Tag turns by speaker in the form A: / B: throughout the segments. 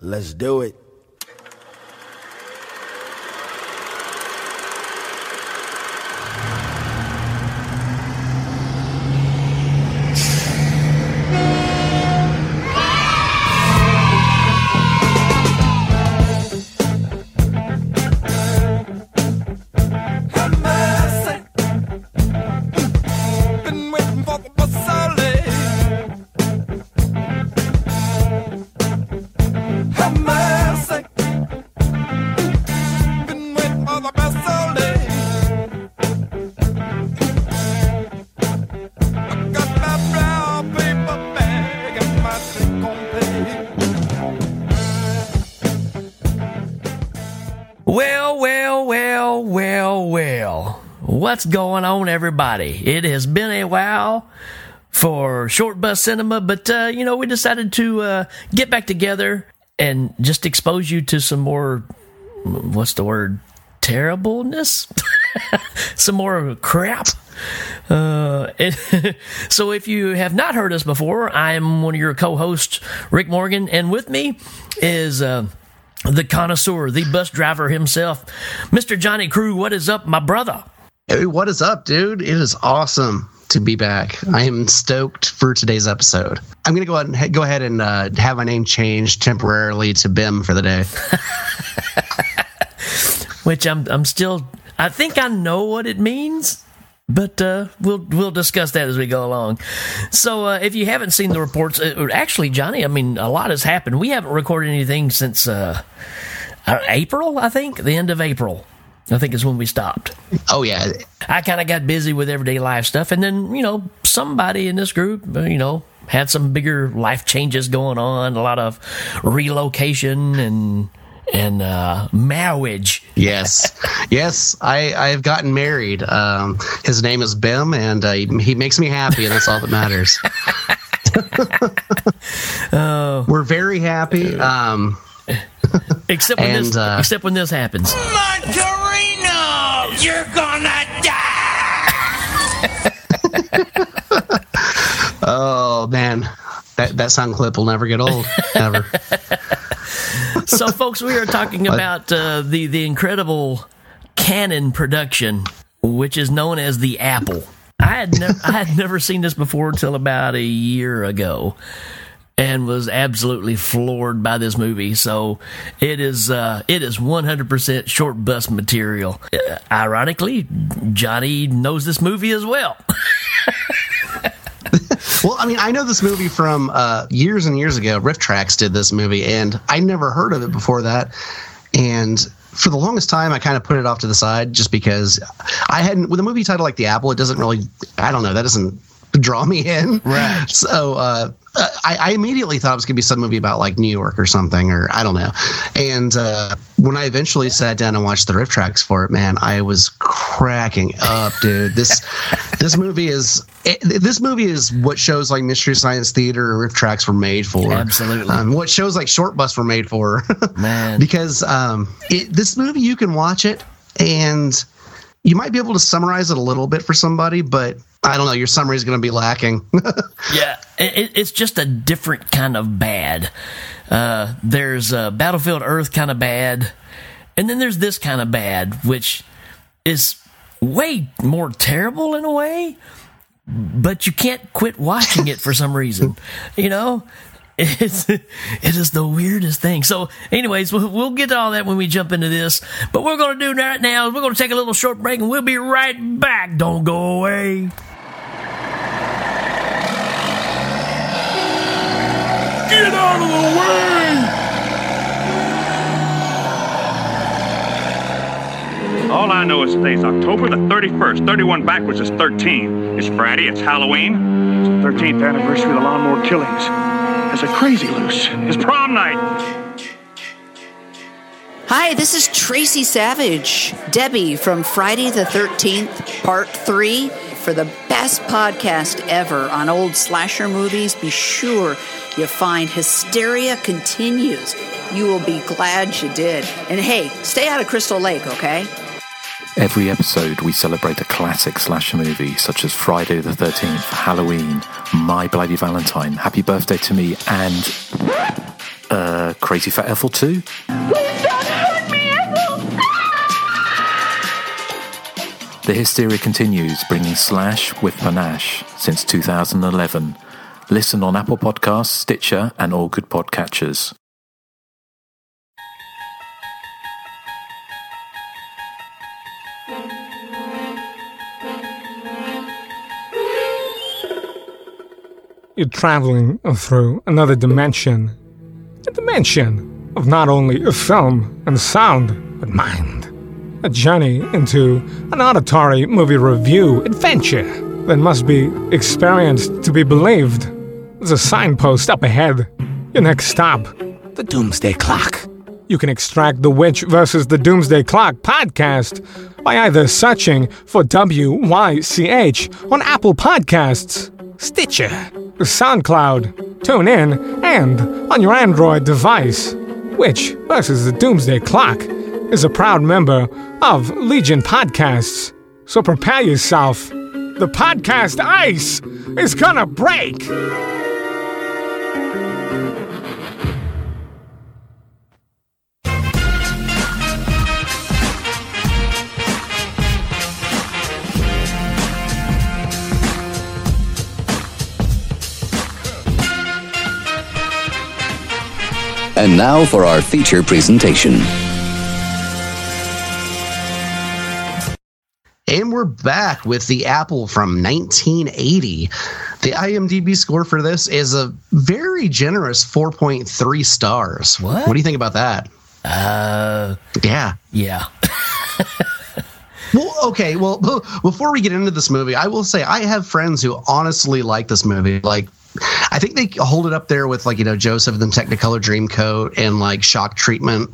A: Let's do it.
B: What's going on, everybody? It has been a while for Short Bus Cinema, but, uh, you know, we decided to uh, get back together and just expose you to some more, what's the word? Terribleness? some more crap. Uh, so if you have not heard us before, I am one of your co-hosts, Rik Morgan, and with me is uh, the connoisseur, the bus driver himself, Mr. Johnny Krueg. What is up, my brother?
C: Hey, what is up, dude? It is awesome to be back. I am stoked for today's episode. I'm gonna go ahead and go ahead and uh, have my name changed temporarily to Bim for the day.
B: Which I'm, I'm still. I think I know what it means. But uh, we'll we'll discuss that as we go along. So uh, if you haven't seen the reports, uh, actually, Johnny, I mean, a lot has happened. We haven't recorded anything since uh, uh, April, I think, the end of April. I think is when we stopped.
C: Oh yeah,
B: I kind of got busy with everyday life stuff, and then you know somebody in this group, uh, you know, had some bigger life changes going on, a lot of relocation and and uh, marriage.
C: yes, yes. I I've gotten married. Um, his name is Bim, and uh, he, he makes me happy, and that's all that matters. We're very happy. Um,
B: Except when this,
C: uh,
B: except when this happens.
D: Monterino, you're gonna die.
C: oh man, that that sound clip will never get old. Never.
B: so, folks, we are talking about uh, the the incredible Cannon production, which is known as the Apple. I had never I had never seen this before until about a year ago, and was absolutely floored by this movie. So it is uh, it is one hundred percent short bus material. Uh, ironically, Johnny knows this movie as well.
C: Well, I mean, I know this movie from uh, years and years ago. RiffTrax did this movie, and I never heard of it before that. And for the longest time, I kind of put it off to the side just because I hadn't. With a movie title like The Apple, it doesn't really. I don't know. That doesn't draw me in.
B: Right.
C: So uh, I, I immediately thought it was going to be some movie about like New York or something, or I don't know. And uh, when I eventually sat down and watched the RiffTrax for it, man, I was cracking up, dude. This this movie is it, this movie is what shows like Mystery Science Theater or RiffTrax were made for.
B: Absolutely.
C: Um, what shows like Short Bus were made for.
B: Man.
C: because um, it, this movie you can watch it and you might be able to summarize it a little bit for somebody, but I don't know. Your summary is going to be lacking.
B: Yeah, it, it's just a different kind of bad. Uh, there's uh, Battlefield Earth kind of bad, and then there's this kind of bad, which is way more terrible in a way. But you can't quit watching it for some reason, you know. It's it is the weirdest thing. So, anyways, we'll, we'll get to all that when we jump into this. But what we're going to do right now is we're going to take a little short break, and we'll be right back. Don't go away.
D: Get out of the way!
E: All I know is today's October the 31st. 31 backwards is 13. It's Friday, it's Halloween. It's the 13th anniversary of the Lawnmower killings. It's a crazy loose. It's prom night.
F: Hi, this is Tracie Savage, Debbie from Friday the 13th, Part 3. For the best podcast ever on old slasher movies, be sure you find Hysteria Continues. You will be glad you did. And hey, stay out of Crystal Lake, okay?
G: Every episode, we celebrate a classic slasher movie such as Friday the 13th, Halloween, My Bloody Valentine, Happy Birthday to Me, and Uh, Crazy Fat Ethel 2? The hysteria continues, bringing Slash with panache since 2011. Listen on Apple Podcasts, Stitcher, and all good podcatchers.
A: You're traveling through another dimension. A dimension of not only a film and sound, but mind. A journey into an auditory movie review adventure that must be experienced to be believed. There's a signpost up ahead. Your next stop, the Doomsday Clock. You can extract the Witch versus the Doomsday Clock podcast by either searching for WYCH on Apple Podcasts, Stitcher, SoundCloud, TuneIn, and on your Android device. which, versus the Doomsday Clock is a proud member of Legion Podcasts. So prepare yourself. The podcast ice is gonna break.
H: And now for our feature presentation.
C: And we're back with the Apple from 1980. The IMDb score for this is a very generous 4.3 stars.
B: What?
C: What do you think about that?
B: Uh,
C: Yeah.
B: yeah.
C: Well, okay. Well, before we get into this movie, I will say I have friends who honestly like this movie. Like, I think they hold it up there with like you know Joseph and the Technicolor Dreamcoat and like Shock Treatment.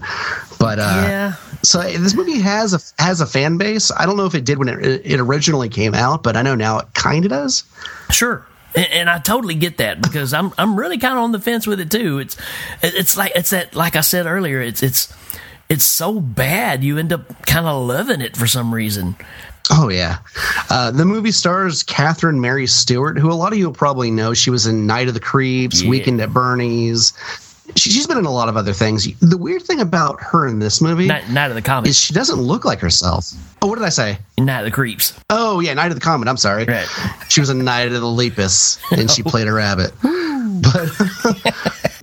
C: But uh,
B: Yeah.
C: so this movie has a has a fan base. I don't know if it did when it, it originally came out, but I know now it kind of does.
B: Sure. And, and I totally get that because I'm I'm really kind of on the fence with it too. It's it's like it's that like I said earlier. It's it's it's so bad you end up kind of loving it for some reason.
C: Oh yeah, uh, the movie stars Catherine Mary Stewart, who a lot of you will probably know. She was in Night of the Creeps,
B: Yeah.
C: Weekend at Bernie's. She, she's been in a lot of other things. The weird thing about her in this movie
B: Night, Night of the Comet, is
C: she doesn't look like herself. Oh, what did I say?
B: Night of the Creeps.
C: Oh yeah, Night of the Comet. I'm sorry.
B: Right.
C: She was in Night of the Lepus, and she played a rabbit. But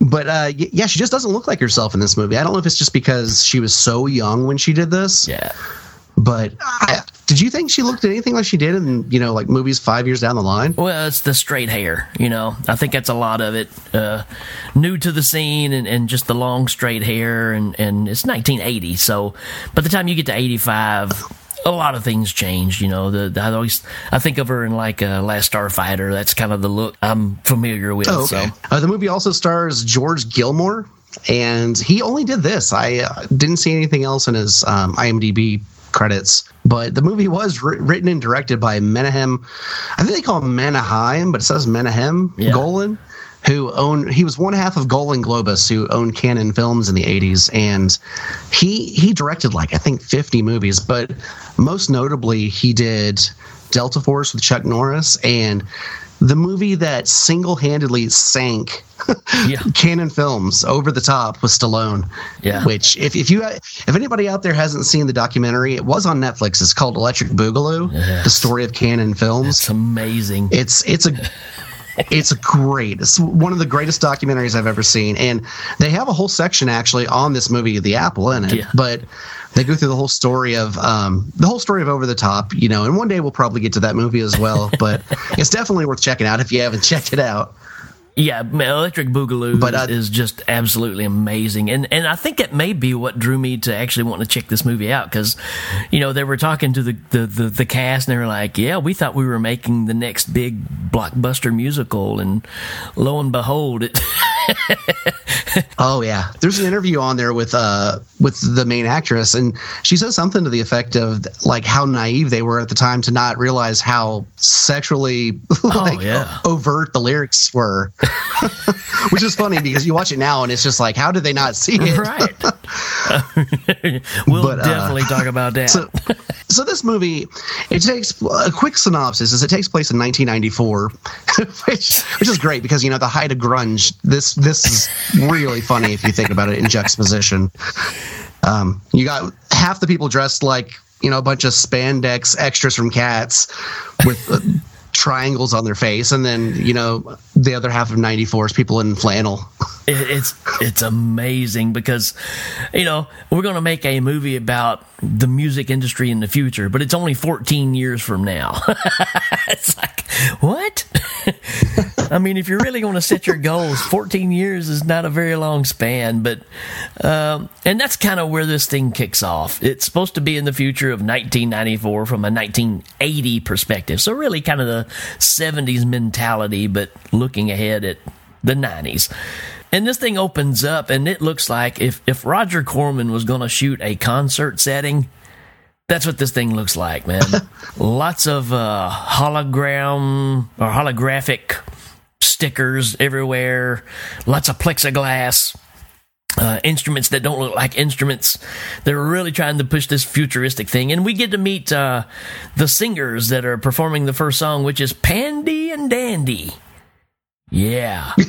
C: but uh, yeah, she just doesn't look like herself in this movie. I don't know if it's just because she was so young when she did this.
B: Yeah.
C: But I, did you think she looked anything like she did in you know like movies five years down the line?
B: Well, it's the straight hair, you know. I think that's a lot of it. Uh, new to the scene and, and just the long straight hair, and, and it's 1980. So by the time you get to 85, a lot of things changed. You know, the, the I always I think of her in like uh, Last Starfighter. That's kind of the look I'm familiar with.
C: Oh, okay.
B: So
C: Uh, the movie also stars George Gilmour, and he only did this. I uh, didn't see anything else in his um, IMDb credits. But the movie was wri- written and directed by Menahem. I think they call him Menaheim, but it says Menahem
B: Yeah.
C: Golan, who owned. He was one half of Golan Globus, who owned Cannon Films in the '80s, and he he directed like I think 50 movies, but most notably he did Delta Force with Chuck Norris and the movie that single-handedly sank
B: yeah,
C: Cannon Films over the top was Stallone.
B: Yeah.
C: Which, if, if you if anybody out there hasn't seen the documentary, it was on Netflix. It's called Electric Boogaloo:
B: Yes.
C: The Story of Cannon Films.
B: it's amazing.
C: It's it's a it's a great. It's one of the greatest documentaries I've ever seen, and they have a whole section actually on this movie, The Apple, in it.
B: Yeah.
C: But they go through the whole story of um, the whole story of Over the Top, you know. And one day we'll probably get to that movie as well. but it's definitely worth checking out if you haven't checked it out.
B: Yeah, Electric Boogaloo
C: But,
B: is,
C: uh,
B: is just absolutely amazing, and and I think it may be what drew me to actually want to check this movie out because, you know, they were talking to the, the the the cast and they were like, yeah, we thought we were making the next big blockbuster musical, and lo and behold, it.
C: Oh yeah, there's an interview on there with uh with the main actress, and she says something to the effect of like how naive they were at the time to not realize how sexually like
B: yeah.
C: overt the lyrics were, which is funny because you watch it now and it's just like how did they not see it?
B: right. we'll
C: But, uh,
B: definitely talk about that.
C: So, so this movie, it takes a quick synopsis is it takes place in 1994, which which is great because you know the height of grunge. This this is really funny if you think about it in juxtaposition. Um, you got half the people dressed like you know a bunch of spandex extras from Cats with. Uh, triangles on their face and then you know the other half of 94 is people in flannel
B: It, it's it's amazing because you know we're going to make a movie about the music industry in the future, but it's only 14 years from now. it's like what? I mean, if you're really going to set your goals, 14 years is not a very long span, but um, and that's kind of where this thing kicks off. It's supposed to be in the future of 1994 from a 1980 perspective, so really kind of the 70s mentality, but looking ahead at the 90s. And this thing opens up, and it looks like if, if Roger Corman was going to shoot a concert setting, that's what this thing looks like, man. Lots of uh, hologram or holographic stickers everywhere, lots of plexiglass. Uh, instruments that don't look like instruments. They're really trying to push this futuristic thing. And we get to meet uh, the singers that are performing the first song, which is Pandy and Dandy. Yeah.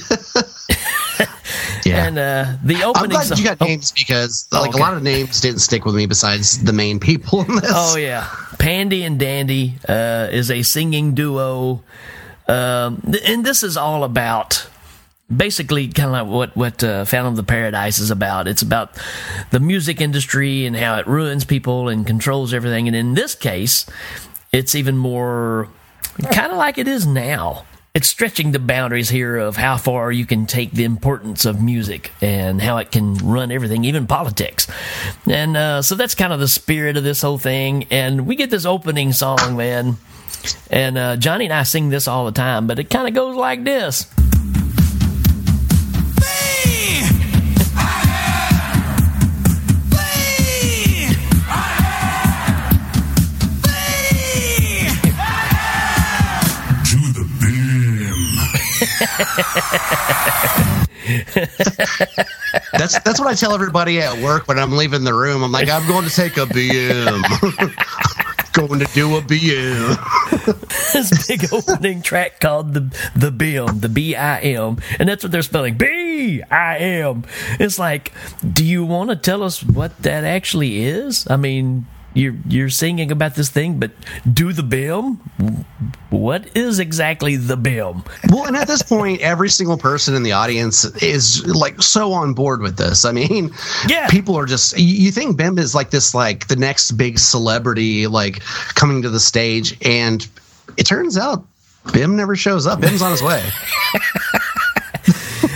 C: Yeah.
B: And uh, the
C: I'm
B: opening
C: glad
B: song-
C: you got
B: oh,
C: names because like
B: okay.
C: a lot of names didn't stick with me besides the main people in this.
B: Oh yeah, Pandy and Dandy uh, is a singing duo, um, and this is all about basically kind of what what uh, Phantom of the Paradise is about. It's about the music industry and how it ruins people and controls everything. And in this case, it's even more kind of like it is now. It's stretching the boundaries here of how far you can take the importance of music and how it can run everything, even politics. And uh, so that's kind of the spirit of this whole thing. And we get this opening song, man. And uh, Johnny and I sing this all the time, but it kind of goes like this.
D: To the beam.
C: That's that's what I tell everybody at work when I'm leaving the room. I'm like, I'm going to take a BM. going to do a BM.
B: this big opening track called the the BIM, the B I M, and that's what they're spelling. B I M. It's like, do you want to tell us what that actually is? I mean, you're you're singing about this thing, but do the BIM? What is exactly the BIM?
C: Well, and at this point, every single person in the audience is like so on board with this. I mean,
B: Yeah.
C: people are just. You you think Bim is like this, like the next big celebrity, like coming to the stage, and it turns out Bim never shows up. Bim's on his way.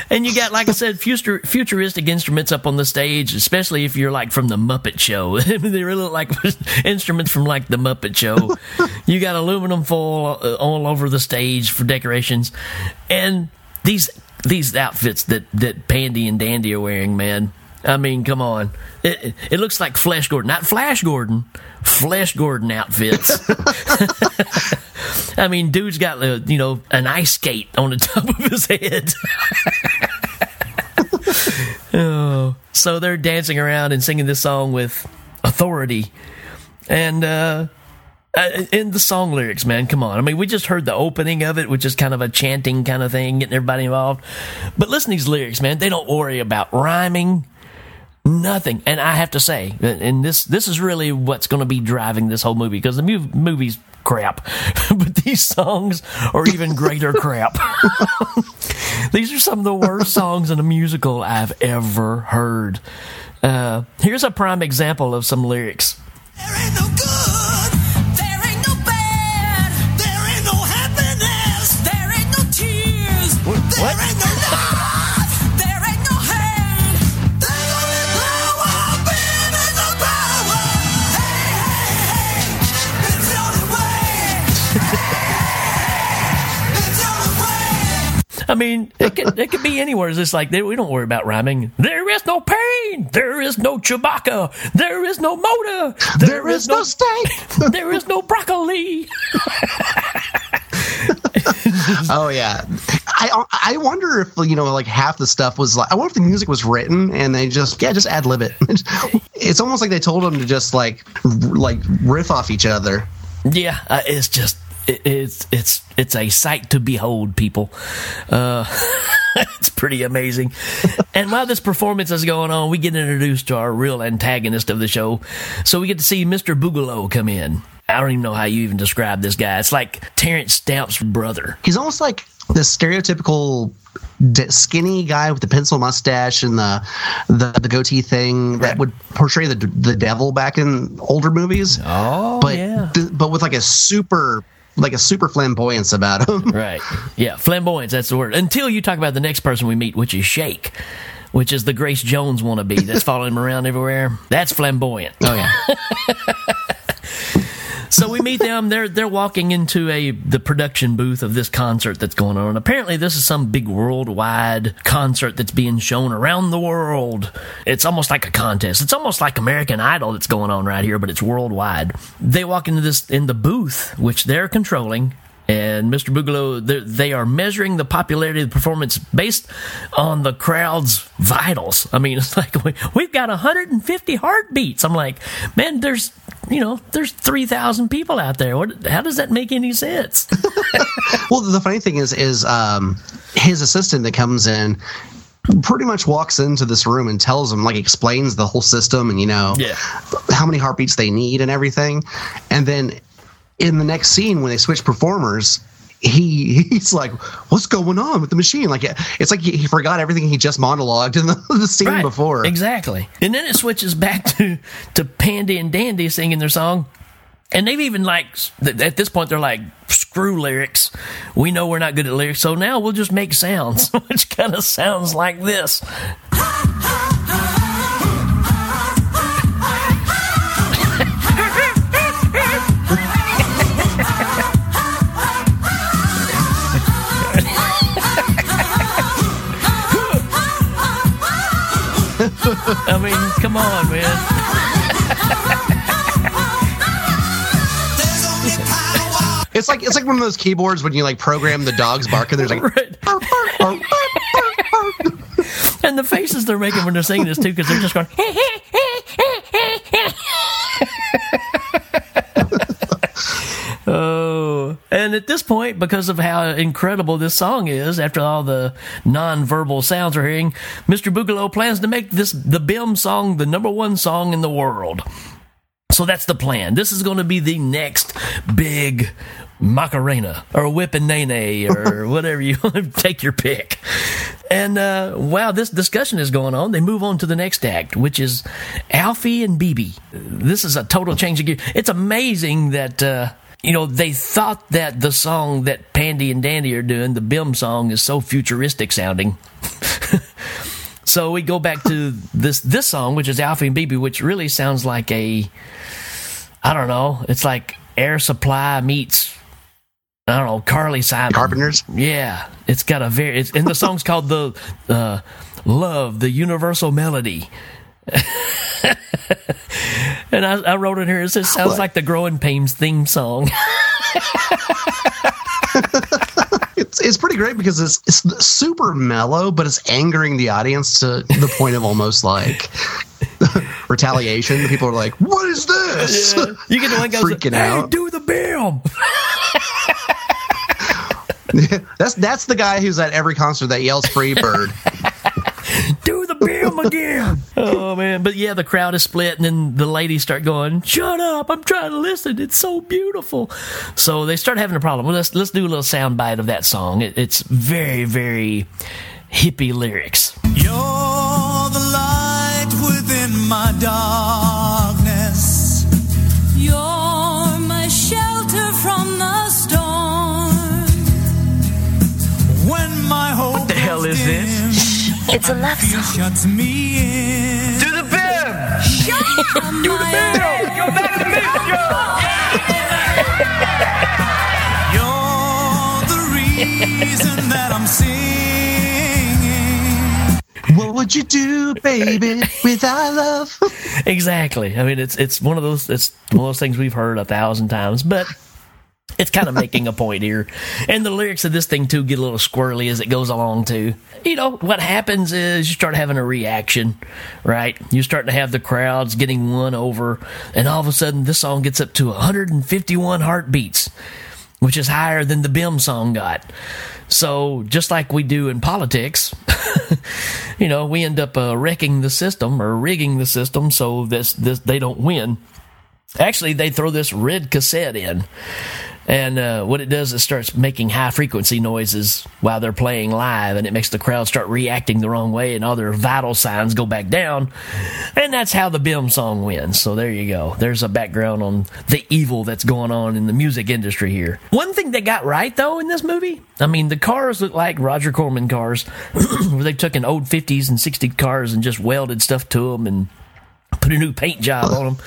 B: And you got, like I said, future, futuristic instruments up on the stage, especially if you're like from the Muppet Show. they really look like instruments from like the Muppet Show. you got aluminum foil uh, all over the stage for decorations, and these these outfits that that Pandy and Dandy are wearing, man. I mean, come on. It, it- looks like Flash Gordon, not Flash Gordon, Flash Gordon outfits. I mean, dude's got uh, you know an ice skate on the top of his head. oh, so they're dancing around and singing this song with authority, and uh, uh, in the song lyrics, man, come on. I mean, we just heard the opening of it, which is kind of a chanting kind of thing, getting everybody involved. But listen to these lyrics, man. They don't worry about rhyming nothing. And I have to say, and this this is really what's going to be driving this whole movie because the movie's crap, but these songs are even greater crap. these are some of the worst songs in a musical I've ever heard. Uh, here's a prime example of some lyrics.
D: There ain't no good,
B: I mean, it could, it could be anywhere. It's just like they, we don't worry about rhyming. There is no pain. There is no Chewbacca. There is no motor.
C: there is no steak.
B: there is no broccoli.
C: Oh yeah, I I I wonder if you know like half the stuff was like I wonder if the music was written and they just yeah just ad lib it. it's almost like they told them to just like like riff off each other.
B: Yeah, uh, it's just it, it's it's it's a sight to behold, people. Uh, it's pretty amazing. and while this performance is going on, we get introduced to our real antagonist of the show. So we get to see Mr. Boogalow come in. I don't even know how you even describe this guy. It's like Terence Stamp's brother.
C: He's almost like the stereotypical skinny guy with the pencil mustache and the the, the goatee thing that would portray the the devil back in older movies.
B: Oh,
C: but
B: yeah.
C: th- but with like a super like a super flamboyance about him.
B: Right. Yeah, flamboyance, that's the word. Until you talk about the next person we meet, which is Shake, which is the Grace Jones wannabe that's following him around everywhere. That's flamboyant.
C: Oh yeah.
B: So we meet them. They're they're walking into a the production booth of this concert that's going on. Apparently, this is some big worldwide concert that's being shown around the world. It's almost like a contest. It's almost like American Idol that's going on right here, but it's worldwide. They walk into this in the booth, which they're controlling. And Mr. Boogalow, they're- measuring the popularity of the performance based on the crowd's vitals. I mean, it's like we've got 150 heartbeats. I'm like, man, there's you know, there's 3,000 people out there. What, how does that make any sense?
C: well, the funny thing is, is um, his assistant that comes in pretty much walks into this room and tells him, like, explains the whole system and you know
B: Yeah.
C: how many heartbeats they need and everything. And then in the next scene, when they switch performers. He he's like, what's going on with the machine? Like it's like he, he forgot everything he just monologued in the, the scene before.
B: Exactly. And then it switches back to, to Pandy and Dandy singing their song. And they've even like, at this point, they're like, screw lyrics. We know we're not good at lyrics. So now we'll just make sounds, which kind of sounds like this. I mean, come on, man.
C: It's like it's like one of those keyboards when you like program the dogs barking. There's like
B: And the faces they're making when they're singing this too, because they're just going. oh, and at this point, because of how incredible this song is, after all the non-verbal sounds we're hearing, Mr. Boogalow plans to make this the Bim song the number one song in the world. So that's the plan. This is going to be the next big Macarena or Whip and Nae Nae or whatever you want to take your pick. And uh, while this discussion is going on, they move on to the next act, which is Alfie and Bibi. This is a total change of gear. It's amazing that. Uh, you know, they thought that the song that Pandy and Dandy are doing, the Bim song, is so futuristic sounding. so we go back to this this song, which is Alfie and Bibi, which really sounds like a I don't know. It's like Air Supply meets I don't know Carly Simon
C: Carpenters.
B: Yeah, it's got a very it's, and the song's called the uh, Love, the Universal Melody. And I, I wrote in here. It says sounds like the Growing Pains theme song.
C: it's it's pretty great because it's it's super mellow, but it's angering the audience to the point of almost like retaliation. People are like, "What is this?"
B: You get the one goes
C: freaking
B: hey,
C: out.
B: do the Bim.
C: that's that's the guy who's at every concert that yells "Free Bird."
B: do the Bim again. oh man, but yeah, the crowd is split, and then the ladies start going, "Shut up! I'm trying to listen. It's so beautiful." So they start having a problem. Well, let's let's do a little sound bite of that song. It, it's very very hippie lyrics.
D: You're the light within my darkness. It's a love song. Shuts me in.
B: Do the Bim.
D: Shut up, Do the Bim. Go back to me, You're the reason that I'm singing.
C: what would you do, baby, without love?
B: Exactly. I mean, it's it's one of those it's one of those things we've heard a thousand times, but it's kind of making a point here. And the lyrics of this thing too get a little squirrely as it goes along too. You know, what happens is you start having a reaction, right? You start to have the crowds getting won over, and all of a sudden this song gets up to 151 heartbeats, which is higher than the BIM song got. So just like we do in politics, you know, we end up uh, wrecking the system or rigging the system so this, this they don't win. Actually, they throw this red cassette in. And uh, what it does is starts making high frequency noises while they're playing live, and it makes the crowd start reacting the wrong way, and all their vital signs go back down. And that's how the BIM song wins. So there you go. There's a background on the evil that's going on in the music industry here. One thing they got right, though, in this movie I mean, the cars look like Roger Corman cars, where they took an old 50s and 60s cars and just welded stuff to them and put a new paint job on them.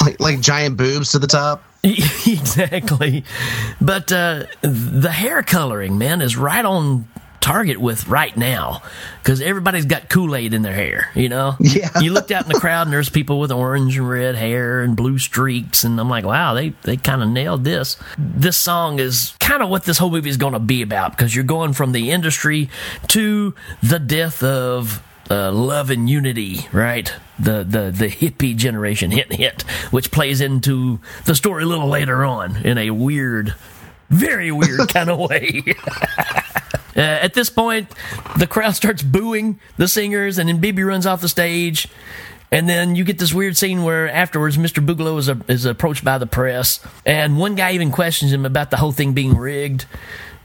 C: Like like giant boobs to the top.
B: exactly. But uh, the hair coloring, man, is right on target with right now because everybody's got Kool Aid in their hair. You know,
C: Yeah.
B: You looked out in the crowd and there's people with orange and red hair and blue streaks, and I'm like, wow, they they kind of nailed this. This song is kind of what this whole movie is going to be about because you're going from the industry to the death of uh, love and unity, right? The the the hippie generation, hit hit, which plays into the story a little later on in a weird, very weird kind of way. Uh, at this point, the crowd starts booing the singers, and then Bibi runs off the stage. And then you get this weird scene where afterwards, Mr. Boogalow is, is approached by the press, and one guy even questions him about the whole thing being rigged.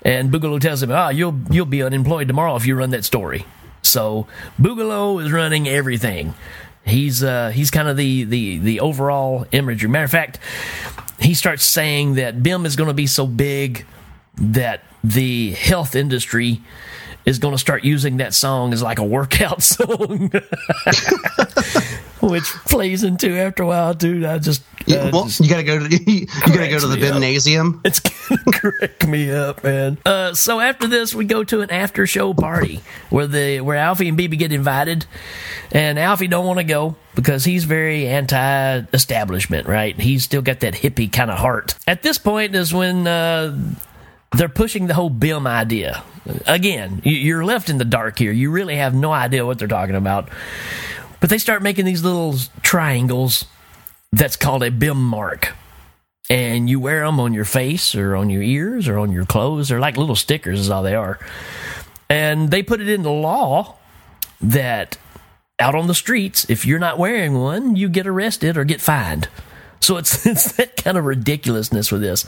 B: And Boogalow tells him, "Ah, you'll you'll be unemployed tomorrow if you run that story." So Boogalow is running everything. He's uh, he's kind of the the the overall imagery. Matter of fact, he starts saying that BIM is going to be so big that the health industry is going to start using that song as like a workout song, which plays into after a while, dude. I just,
C: Yeah,
B: uh,
C: well,
B: just-
C: you gotta go to you gotta go to the gymnasium.
B: it's gonna crack me up, man. Uh, so after this, we go to an after show party where the where Alfie and Bibi get invited, and Alfie don't want to go because he's very anti-establishment, right? He's still got that hippie kind of heart. At this point is when uh, they're pushing the whole BIM idea. Again, you- you're left in the dark here. You really have no idea what they're talking about. But they start making these little triangles that's called a BIM mark and you wear them on your face or on your ears or on your clothes. They're like little stickers, is all they are. And they put it into law that out on the streets, if you're not wearing one, you get arrested or get fined. So it's it's that kind of ridiculousness with this.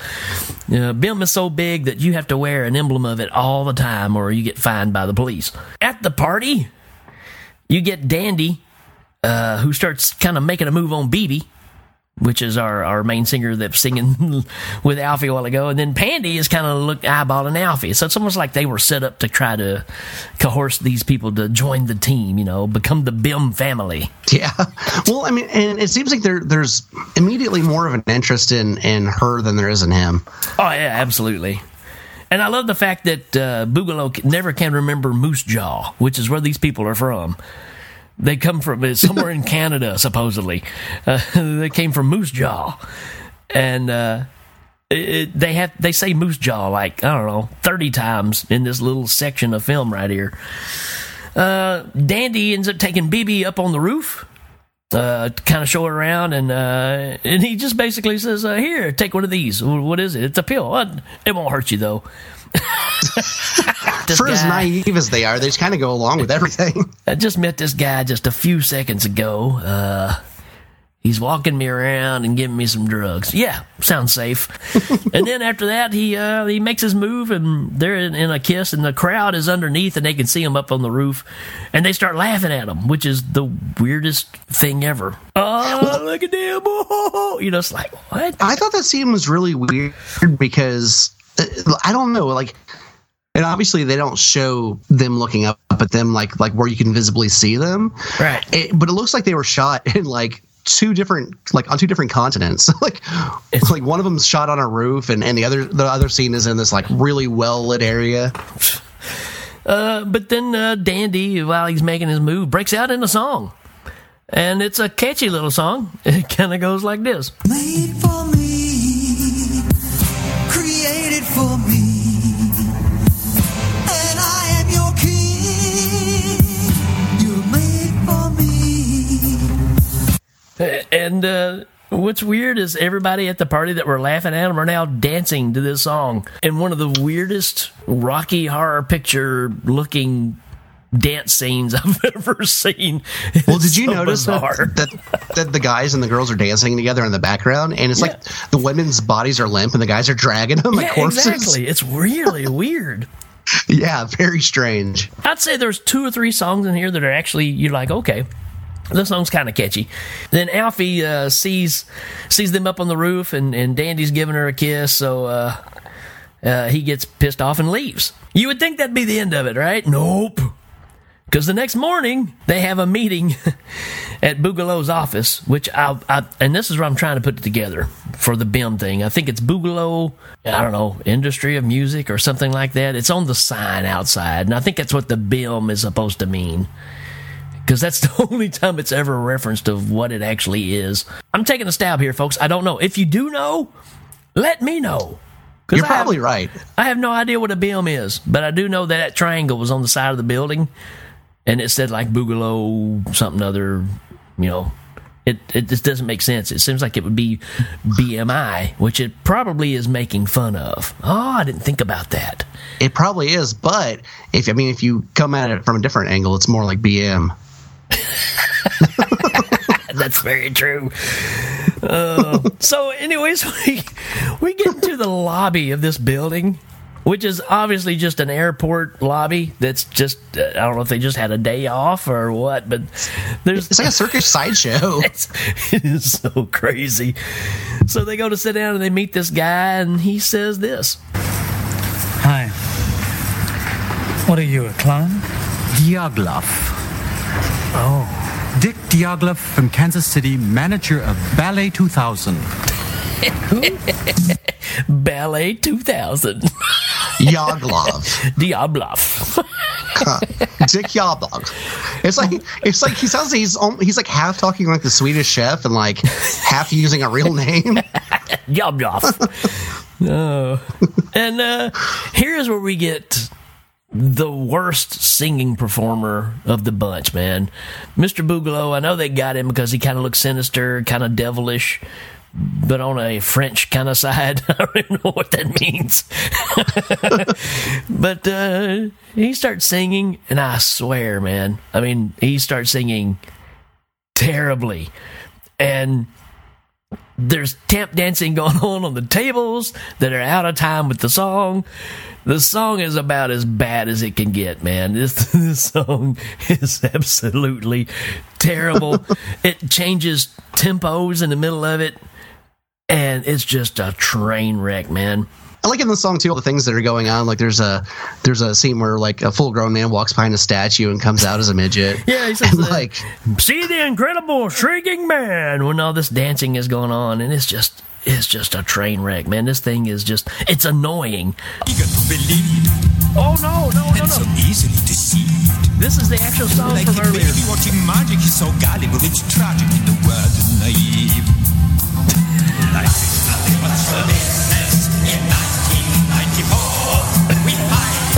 B: BIM is so big that you have to wear an emblem of it all the time, or you get fined by the police. At the party, you get Dandy, uh, who starts kind of making a move on Bibi which is our, our main singer that's singing with Alfie a while ago. And then Pandy is kind of look eyeballing Alfie. So it's almost like they were set up to try to coerce these people to join the team, you know, become the BIM family.
C: Yeah. Well, I mean, and it seems like there there's immediately more of an interest in in her than there is in him.
B: Oh, yeah, absolutely. And I love the fact that uh, Boogalow never can remember Moose Jaw, which is where these people are from. They come from somewhere in Canada, supposedly. Uh, they came from Moose Jaw, and uh, it, they have they say Moose Jaw like I don't know thirty times in this little section of film right here. Uh, Dandy ends up taking Bibi up on the roof uh, to kind of show her around, and uh, and he just basically says, uh, "Here, take one of these. What is it? It's a pill. It won't hurt you though."
C: For as naive as they are, they just kind of go along with everything.
B: I just met this guy just a few seconds ago. Uh, he's walking me around and giving me some drugs. Yeah, sounds safe. and then after that, he uh, he makes his move, and they're in, in a kiss, and the crowd is underneath, and they can see him up on the roof, and they start laughing at him, which is the weirdest thing ever. Oh, look at them! Oh, you know, it's like what?
C: I thought that scene was really weird because I don't know, like, and obviously they don't show them looking up at them like like where you can visibly see them,
B: Right.
C: It, but it looks like they were shot in like two different like on two different continents. like
B: It's-
C: like one of them's shot on a roof, and and the other the other scene is in this like really well lit area.
B: Uh, but then uh, Dandy, while he's making his move, breaks out in a song. And it's a catchy little song. It kind of goes like this. And uh, what's weird is everybody at the party that were laughing at him are now dancing to this song in one of the weirdest Rocky Horror Picture looking dance scenes I've ever seen.
C: Well,
B: It's
C: did you
B: so
C: notice that, that that the guys and the girls are dancing together in the background, and it's like the women's bodies are limp and the guys are dragging them like
B: Yeah,
C: corpses?
B: exactly. It's really weird.
C: Yeah, very strange.
B: I'd say there's two or three songs in here that are actually you're like, okay, this song's kind of catchy. Then Alfie uh, sees sees them up on the roof, and and Dandy's giving her a kiss, so uh, uh, he gets pissed off and leaves. You would think that'd be the end of it, right? Nope. Because the next morning they have a meeting at Boogalow's office, which I, I and this is what I'm trying to put it together for the BIM thing. I think it's Boogalow, I don't know, Industry of Music or something like that. It's on the sign outside, and I think that's what the BIM is supposed to mean. Because that's the only time it's ever referenced of what it actually is. I'm taking a stab here, folks. I don't know. If you do know, let me know.
C: You're
B: I have-
C: probably right.
B: I have no idea what a BIM is, but I do know that that triangle was on the side of the building, and it said like Boogalow something other. You know, it it just doesn't make sense. It seems like it would be BMI, which it probably is making fun of. Oh, I didn't think about that.
C: It probably is, but if I mean if you come at it from a different angle, it's more like BM.
B: That's very true. Uh, so, anyways, we we get into the lobby of this building, which is obviously just an airport lobby. That's just uh, I don't know if they just had a day off or what, but there's
C: It's like a circus sideshow.
B: it's, it is so crazy. So they go to sit down and they meet this guy, and he says this.
I: Hi. What are you, a clown?
J: Diaghilev.
I: Oh.
J: Dick Diaghilev from Kansas City, manager of Ballet 2000.
B: Ballet 2000.
C: Yaglov.
B: Diablov.
C: Dick Yablov. It's like it's like he sounds he's he's like half talking like the Swedish chef and like half using a real name.
B: Yablov. no. And uh, here's where we get the worst singing performer of the bunch, man. Mr. Boogalow, I know they got him because he kind of looks sinister, kind of devilish, but on a French kind of side. I don't even know what that means. but uh, he starts singing, and I swear, man, I mean, he starts singing terribly. And there's tap dancing going on on the tables that are out of time with the song. The song is about as bad as it can get, man. This, this song is absolutely terrible. it changes tempos in the middle of it, and it's just a train wreck, man.
C: I like in the song too all the things that are going on. Like there's a there's a scene where like a full grown man walks behind a statue and comes out as a midget.
B: Yeah, he says
C: And, like
B: see the incredible shrinking man when all this dancing is going on, and it's just it's just a train wreck, man. This thing is just it's annoying.
D: Eager to believe,
B: Oh no, no, no,
D: and so
B: no!
D: easily deceived.
B: This is the actual song
D: Like
B: from
D: a
B: earlier.
D: baby watching magic, he's so gullible, it's tragic in the world is naive. Life is nothing but a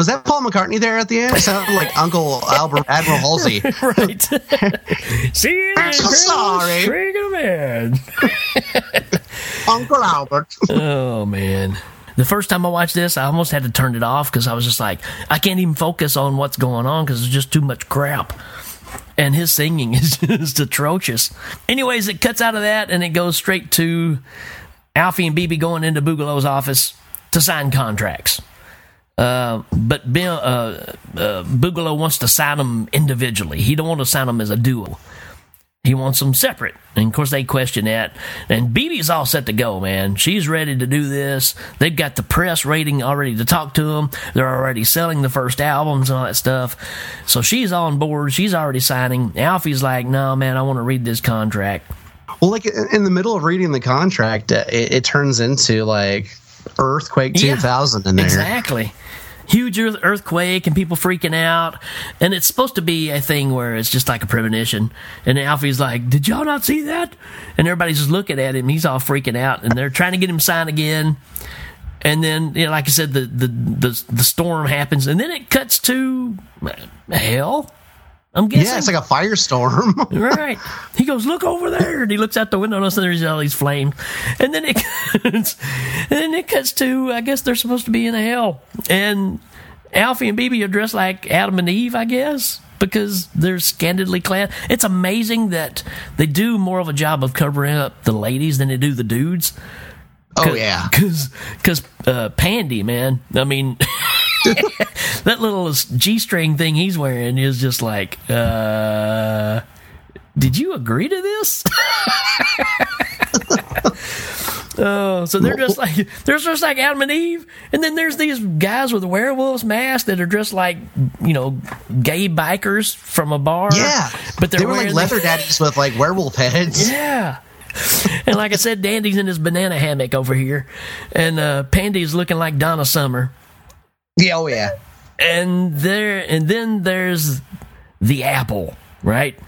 C: was that Paul McCartney there at the end? It sounded like Uncle Albert Admiral Halsey.
B: right. See
C: I'm so sorry.
B: Shrieking man.
C: Uncle Albert.
B: Oh man. The first time I watched this, I almost had to turn it off because I was just like, I can't even focus on what's going on because it's just too much crap. And his singing is just atrocious. Anyways, it cuts out of that and it goes straight to Alfie and Bibi going into Boogalow's office to sign contracts. Uh, but Bill, uh, uh, Boogalow wants to sign them individually. He don't want to sign them as a duo. He wants them separate. And of course, they question that. And Bibi's all set to go, man. She's ready to do this. They've got the press rating already to talk to them. They're already selling the first albums and all that stuff. So she's on board. She's already signing. Alfie's like, no, man, I want to read this contract.
C: Well, like in the middle of reading the contract, it, it turns into like Earthquake
B: Yeah,
C: 2000 in there.
B: Exactly. huge earthquake and people freaking out. And it's supposed to be a thing where it's just like a premonition. And Alfie's like, Did y'all not see that? And everybody's just looking at him. He's all freaking out. And they're trying to get him signed again. And then, you know, like I said, the, the, the, the storm happens. And then it cuts to hell. I'm guessing.
C: Yeah, it's like a firestorm.
B: right. He goes, look over there, and he looks out the window, and all of a sudden there's all these flames, and then it cuts, and then it cuts to, I guess they're supposed to be in hell, and Alfie and Bibi are dressed like Adam and Eve, I guess, because they're scantily clad. It's amazing that they do more of a job of covering up the ladies than they do the dudes.
C: Oh, yeah.
B: because because uh, Pandy, man, I mean. that little G-string thing he's wearing is just like, uh, did you agree to this? Oh, so they're just like they're just like Adam and Eve, and then there's these guys with werewolves masks that are dressed like you know gay bikers from a bar.
C: Yeah,
B: but they're
C: they were like leather
B: the-
C: daddies with like werewolf heads.
B: Yeah. and like I said, Dandy's in his banana hammock over here, and uh, Pandy's looking like Donna Summer.
C: Yeah, oh yeah.
B: And there, and then there's the apple, right?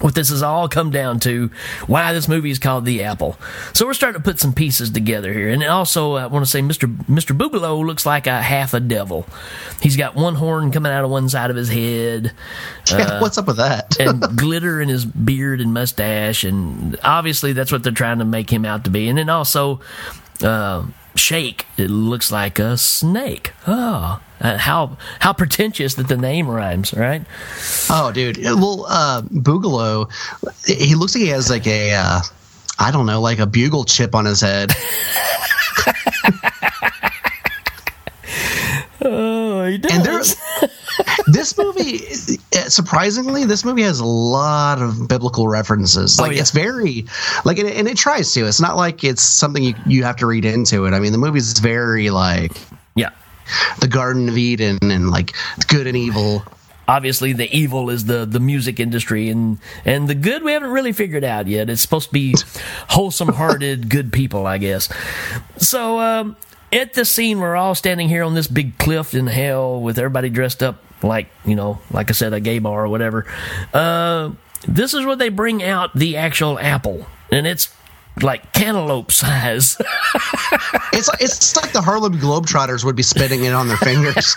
B: What this has all come down to, why this movie is called The Apple. So we're starting to put some pieces together here, and also I want to say Mr. Mr. Boogalow looks like a half a devil. He's got one horn coming out of one side of his head.
C: Yeah, what's up with that?
B: and glitter in his beard and mustache, and obviously that's what they're trying to make him out to be. And then also, uh, Shake, it looks like a snake. Oh, uh, how how pretentious that the name rhymes, right?
C: Oh, dude. Well, uh, Boogalow, he looks like he has like a, uh, I don't know, like a bugle chip on his head.
B: Oh, he does.
C: And there, this movie, uh, surprisingly, this movie has a lot of biblical references. Like
B: yeah.
C: it's very, like, and it, and it tries to. It's not like it's something you you have to read into it. I mean, the movie's very like
B: yeah.
C: the Garden of Eden and like good and evil.
B: Obviously, the evil is the the music industry, and and the good we haven't really figured out yet. It's supposed to be wholesome hearted, good people, I guess. So um, at the scene, we're all standing here on this big cliff in hell with everybody dressed up like you know, like I said, a gay bar or whatever. Uh, this is where they bring out the actual apple, and it's like cantaloupe size.
C: It's it's like the Harlem Globetrotters would be spitting it on their fingers.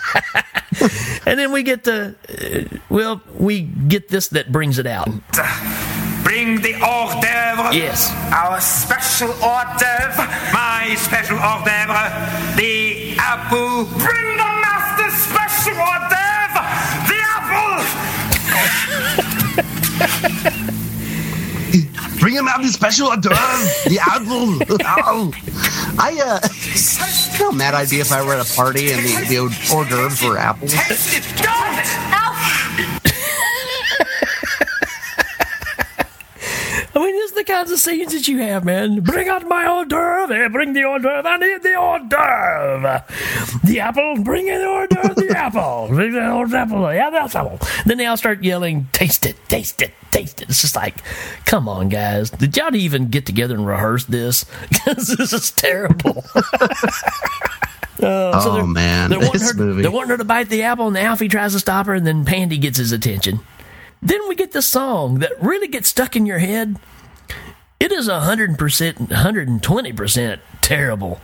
B: and then we get the uh, well, we get this that brings it out.
K: Bring the hors d'oeuvre.
B: Yes.
K: Our special hors d'oeuvre. My special hors d'oeuvre. The apple. Bring the master's special hors d'oeuvre. The apple.
C: Bring him out the special hors d'oeuvre, the apple. Oh. I uh, you know how mad I'd be if I were at a party and the, the hors d'oeuvres were apples.
K: Taste it. Don't.
B: I mean, this is the kinds of scenes that you have, man. Bring out my hors d'oeuvre. Bring the hors d'oeuvre. I need the hors d'oeuvre. The apple. Bring in the hors d'oeuvre. The apple. Bring the hors d'oeuvre. Yeah, that's apple. Then they all start yelling, taste it, taste it, taste it. It's just like, come on, guys. Did y'all even get together and rehearse this? Because this is terrible. Uh,
C: Oh, man,
B: they're wanting,
C: this
B: her,
C: movie.
B: they're wanting her to bite the apple, and Alfie tries to stop her, and then Pandy gets his attention. Then we get the song that really gets stuck in your head. It is 100%, 120% terrible.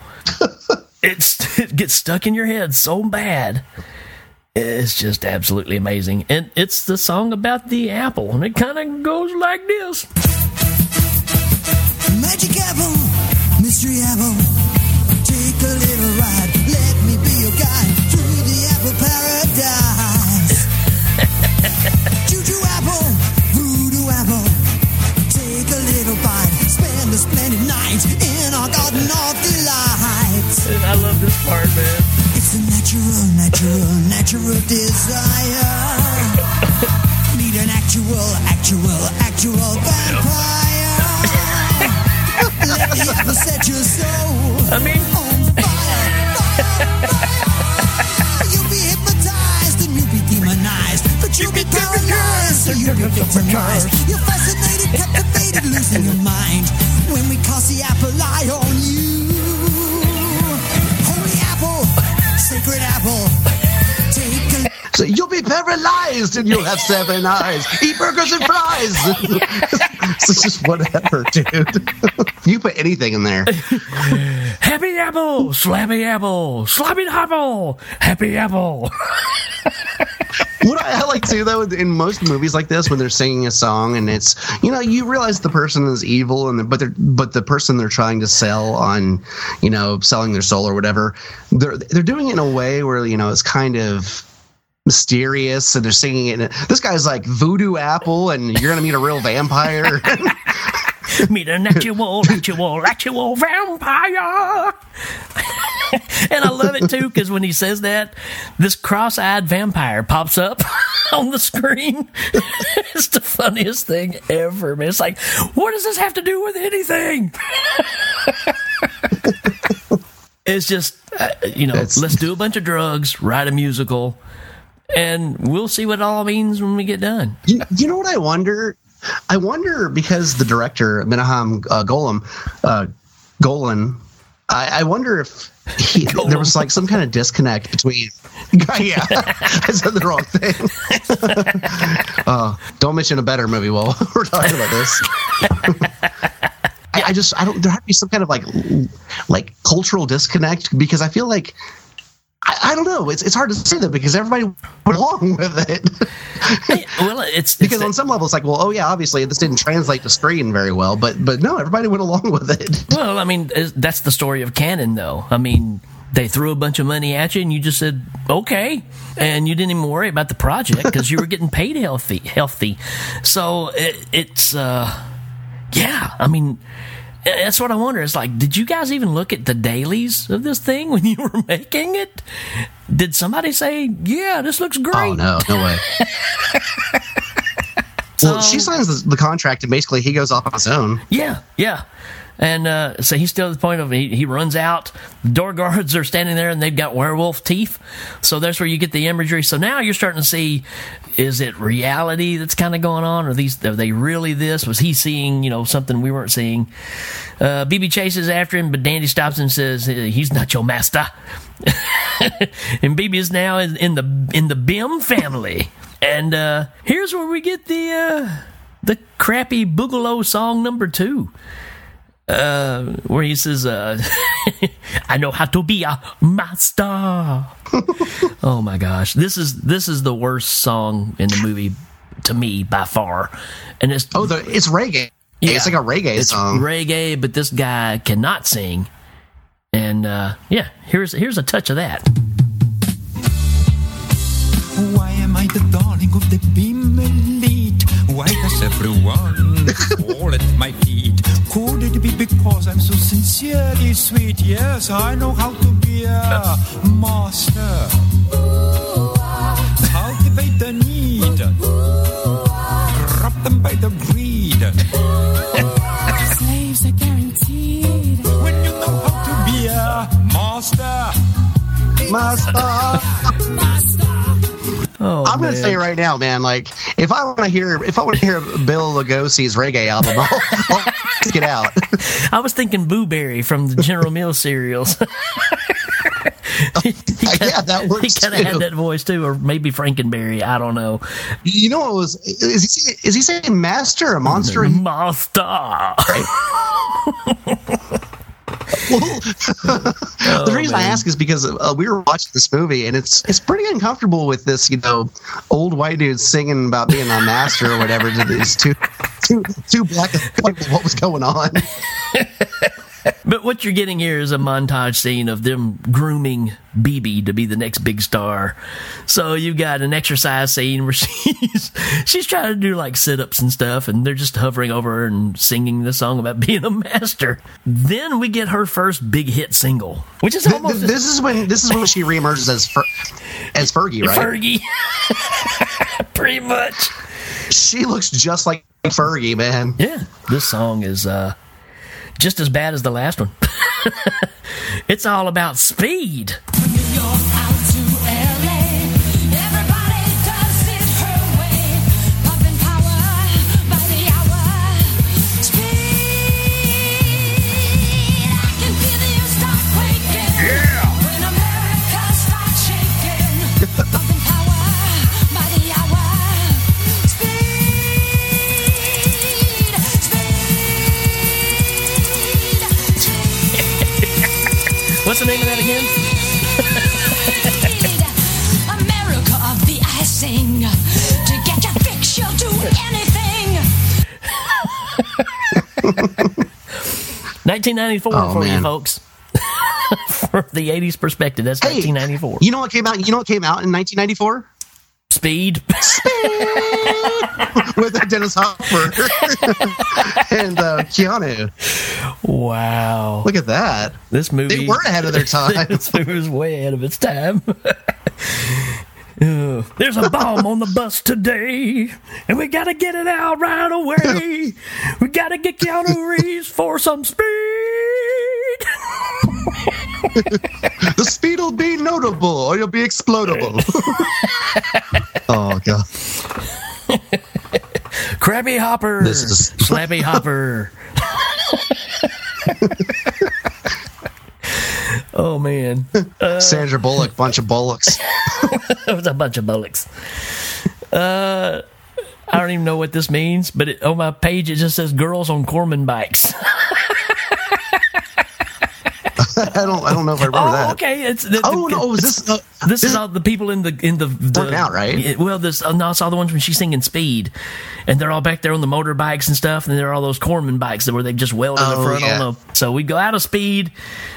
B: it's, it gets stuck in your head so bad. It's just absolutely amazing. And it's the song about the apple, and it kind of goes like this.
D: Magic apple, mystery apple. Take a little ride. Let me be your guide through the apple paradise. in our garden of delights.
B: And I love this part, man.
D: It's a natural, natural, natural desire. Meet an actual, actual, actual vampire. Let the apple set your soul
B: I mean,
D: on fire, fire, fire. You'll be hypnotized and you'll be demonized, but you'll be paralyzed, so you'll be victimized. You're
C: paralyzed and you'll have seven eyes. Eat burgers and fries. it's just whatever, dude. you put anything in there.
B: Happy apple, slabby apple, slabby apple, happy apple.
C: what I like too, though, in most movies like this, when they're singing a song and it's you know you realize the person is evil and but they're but the person they're trying to sell on you know selling their soul or whatever they're they're doing it in a way where you know it's kind of mysterious and they're singing it. This guy's like voodoo apple and you're gonna meet a real vampire.
B: meet an actual, actual, actual vampire. and I love it too because when he says that, this cross-eyed vampire pops up on the screen. it's the funniest thing ever, man. It's like, what does this have to do with anything? it's just, uh, you know,
C: That's-
B: let's do a bunch of drugs, write a musical, and we'll see what it all means when we get done.
C: you, you know what I wonder? I wonder because the director Menahem uh, Golem, uh, Golan, I, I wonder if he, there was like some kind of disconnect between. yeah, I said the wrong thing. uh, don't mention a better movie while we're talking about this. I, I just I don't. There has to be some kind of like like cultural disconnect because I feel like. I, I don't know. It's, it's hard to say that because everybody went along with it.
B: well, it's
C: because on some level it's like, well, oh yeah, obviously this didn't translate to screen very well, but but no, everybody went along with it.
B: Well, I mean, that's the story of Cannon, though. I mean, they threw a bunch of money at you, and you just said okay, and you didn't even worry about the project because you were getting paid healthy, healthy. So it, it's, uh, yeah. I mean, that's what I wonder. It's like, did you guys even look at the dailies of this thing when you were making it? Did somebody say, "Yeah, this looks great"?
C: Oh no, no way. well, she signs the, the contract, and basically he goes off on his own.
B: Yeah, yeah. And uh, so he's still at the point of he, he runs out. The door guards are standing there and they've got werewolf teeth. So that's where you get the imagery. So now you're starting to see is it reality that's kind of going on? Are these are they really this? Was he seeing you know something we weren't seeing? Uh, Bibi chases after him, but Dandy stops and says he's not your master. and Bibi is now in, in the in the Bim family. And uh, here's where we get the uh, the crappy Boogalow song number two uh, where he says, uh, "I know how to be a master." oh my gosh, this is this is the worst song in the movie to me by far, and it's
C: oh, the, it's reggae. Yeah, it's like a reggae
B: it's
C: song.
B: reggae, but this guy cannot sing, and uh, yeah, here's here's a touch of that.
L: Why am I the darling of the Bim elite? Why does everyone fall at my feet? Could it be because I'm so sincerely sweet? Yes, I know how to be a master. Cultivate the need. Drop them by the greed.
M: Slaves are guaranteed.
L: When you know how to be a master.
C: Master.
B: Oh,
C: I'm gonna
B: man.
C: say right now, man. Like, if I want to hear, if I want to hear Bela Lugosi's reggae album, I'll, I'll it out.
B: I was thinking Booberry from the General Mills cereals. he, he kinda,
C: yeah, that works
B: He kind of had that voice too, or maybe Frankenberry. I don't know.
C: You know what was? Is he is he saying master or monster?
B: Monster.
C: the reason I ask is because uh, we were watching this movie and it's it's pretty uncomfortable with this, you know, old white dude singing about being a master or whatever to these two two two black white. What was going on?
B: But what you're getting here is a montage scene of them grooming Bibi to be the next big star. So you've got an exercise scene where she's she's trying to do like sit ups and stuff, and they're just hovering over her and singing the song about being a master. Then we get her first big hit single, which is almost
C: th- this is when this is when she reemerges as Fer- as Fergie, right?
B: Fergie. Pretty much.
C: She looks just like Fergie, man.
B: Yeah, this song is uh, just as bad as the last one. it's all about speed. 1994
C: Oh,
B: for you folks. For the 80s perspective, that's
C: Hey,
B: 1994.
C: You know what came out? You know what came out in 1994?
B: Speed.
C: With Dennis Hopper and uh, Keanu.
B: Wow.
C: Look at that.
B: This movie.
C: They were ahead of their time.
B: this movie was way ahead of its time. There's a bomb on the bus today, and we gotta get it out right away. We gotta get Keanu Reeves for some speed.
C: the speed will be notable or you'll be explodable. oh, God.
B: Krabby Hopper.
C: This is-
B: Slappy Hopper. Oh man, uh,
C: Sandra Bullock, bunch of bullocks.
B: it was a bunch of bullocks. Uh, I don't even know what this means, but it, on my page it just says "girls on Corman bikes."
C: I don't. I don't know if I remember
B: oh,
C: that.
B: okay. It's the,
C: Oh
B: the-
C: no! Was this? Uh,
B: This is all the people in the in the, the
C: Working out, right?
B: Yeah, well, this uh, no, it's all the ones when she's singing Speed, and they're all back there on the motorbikes and stuff, and there are all those Corman bikes that where they just welded in the
C: Oh,
B: front
C: yeah.
B: on the. So we go out of Speed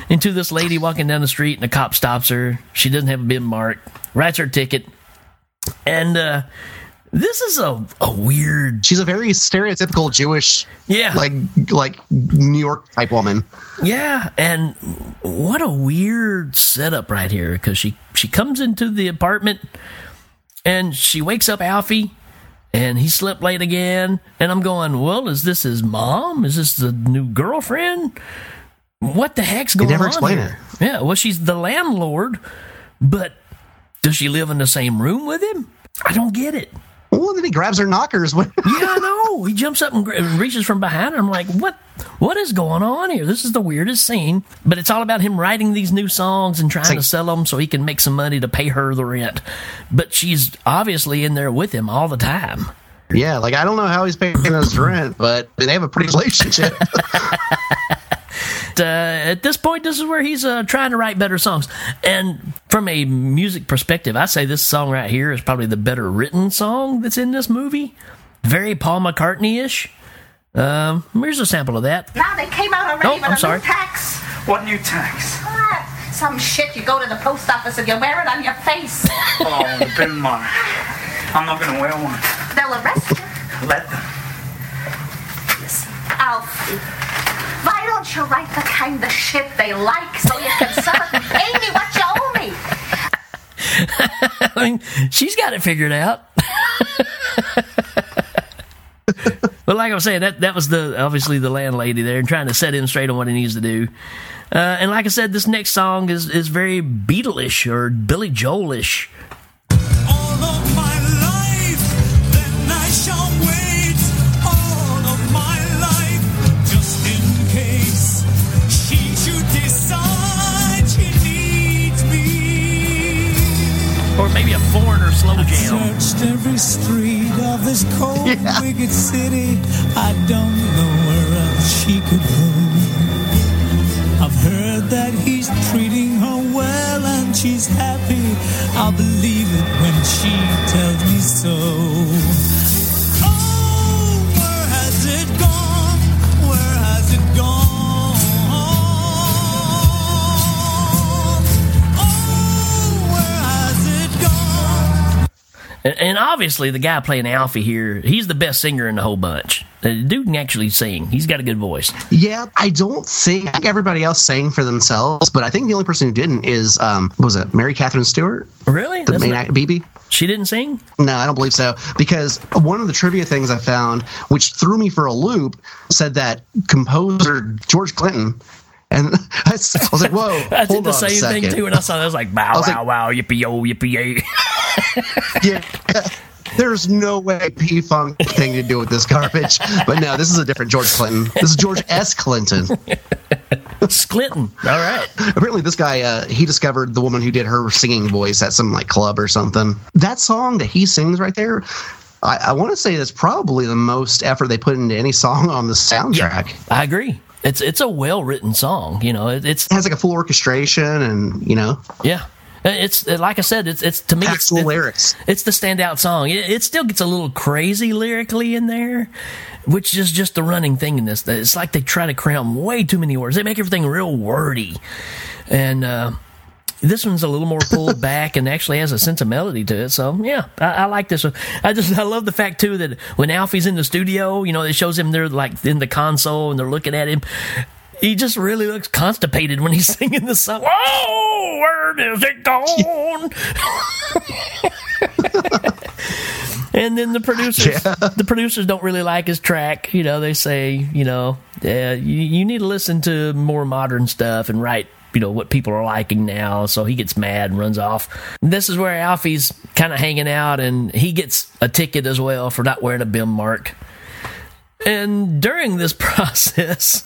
B: into this lady walking down the street, and the cop stops her. She doesn't have a bim mark, writes her ticket, and uh, this is a a weird.
C: She's a very stereotypical Jewish,
B: Yeah.
C: like like New York type woman.
B: Yeah, and what a weird setup right here because she she comes into the apartment and she wakes up Alfie and he slept late again and I'm going, well, is this his mom? Is this the new girlfriend? What the heck's going on?
C: never
B: on
C: explain
B: here? Yeah, well, she's the landlord, but does she live in the same room with him? I don't get it.
C: Well, then he grabs her knockers.
B: Yeah, I know. He jumps up and and reaches from behind her. I'm like, what? What is going on here? This is the weirdest scene. But it's all about him writing these new songs and trying
C: like-
B: to sell them so he can make some money to pay her the rent. But she's obviously in there with him all the time.
C: yeah, like I don't know how he's paying his rent, but they have a pretty relationship.
B: uh, at this point, this is where he's uh, trying to write better songs. And from a music perspective, I say this song right here is probably the better written song that's in this movie. Very Paul McCartney ish. Um, here's a sample of that.
N: Now they came out already
B: Oh,
N: with
B: I'm
N: a
B: sorry.
N: new tax.
K: What new tax?
N: What? Some shit you go to the post office and you wear it on your face.
K: Oh, bim mark. I'm not gonna wear one.
N: They'll arrest you.
K: Let them.
N: Alfie, why don't you write the kind of shit they like so you can sell it me what you owe me?
B: I mean, she's got it figured out. but like I was saying, that that was the obviously the landlady there and trying to set him straight on what he needs to do. Uh, and like I said, this next song is is very Beatleish or Billy Joelish. Or maybe a foreigner slow jam.
L: Searched every street of this cold, wicked city. I don't know where else she could go. I've heard that he's treating her well and she's happy. I'll believe it when she tells me so.
B: And, and obviously, the guy playing Alfie here, he's the best singer in the whole bunch. The dude can actually sing. He's got a good voice.
C: yeah, I don't think, I think everybody else sang for themselves, but I think the only person who didn't is um, what was it Mary Catherine Stewart,
B: Really?
C: the
B: That's
C: main
B: not-
C: act, Bibi.
B: she didn't sing?
C: No, I don't believe so. Because one of the trivia things I found, which threw me for a loop, said that composer George Clinton, and I was I was like, "Whoa!"
B: I did the same thing too, and I saw that. I was like, wow,
C: I was
B: wow,
C: like-
B: wow, yippee yo, yippee yay.
C: yeah. There's no way P Funk thing to do with this garbage. But no, this is a different George Clinton. This is George S. Clinton.
B: It's Clinton. All right.
C: Apparently, this guy uh, he discovered the woman who did her singing voice at some like club or something. That song that he sings right there, I, I want to say that's probably the most effort they put into any song on the soundtrack.
B: I agree. It's it's a well written song. You know, it, it's
C: It has like a full orchestration, and you know,
B: yeah. It's like I said. It's it's to me. It's
C: lyrics.
B: It's the standout song. It, it still gets a little crazy lyrically in there, which is just the running thing in this. It's like they try to cram way too many words. They make everything real wordy, and uh, this one's a little more pulled back and actually has a sense of melody to it. So yeah, I, I like this one. I just I love the fact too that when Alfie's in the studio, you know, it shows him they're like in the console and they're looking at him. He just really looks constipated when he's singing the song. Oh, where is it gone? and then the producers, the producers don't really like his track. You know, they say, you know, yeah, you, you need to listen to more modern stuff and write you know what people are liking now so he gets mad and runs off this is where alfie's kind of hanging out and he gets a ticket as well for not wearing a bim mark and during this process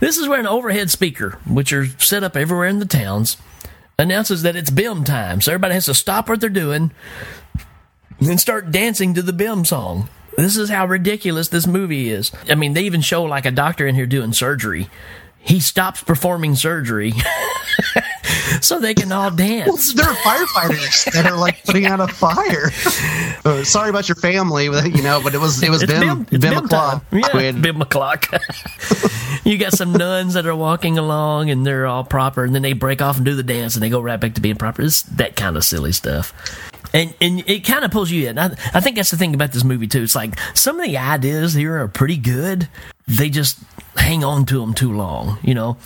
B: this is where an overhead speaker which are set up everywhere in the towns announces that it's bim time. So everybody has to stop what they're doing and start dancing to the bim song. This is how ridiculous this movie is. I mean they even show like a doctor in here doing surgery. He stops performing surgery so they can all dance.
C: Well, there are firefighters that are like putting out a fire. Uh, sorry about your family, you know, but it was it was
B: It's
C: Bim
B: Bim-
C: Bim
B: Bim Yeah,
C: Quid.
B: Bim McClock. you got some nuns that are walking along and they're all proper, and then they break off and do the dance, and they go right back to being proper. It's that kind of silly stuff. And and it kind of pulls you in. I, I think that's the thing about this movie too. It's like some of the ideas here are pretty good. They just hang on to them too long. You know,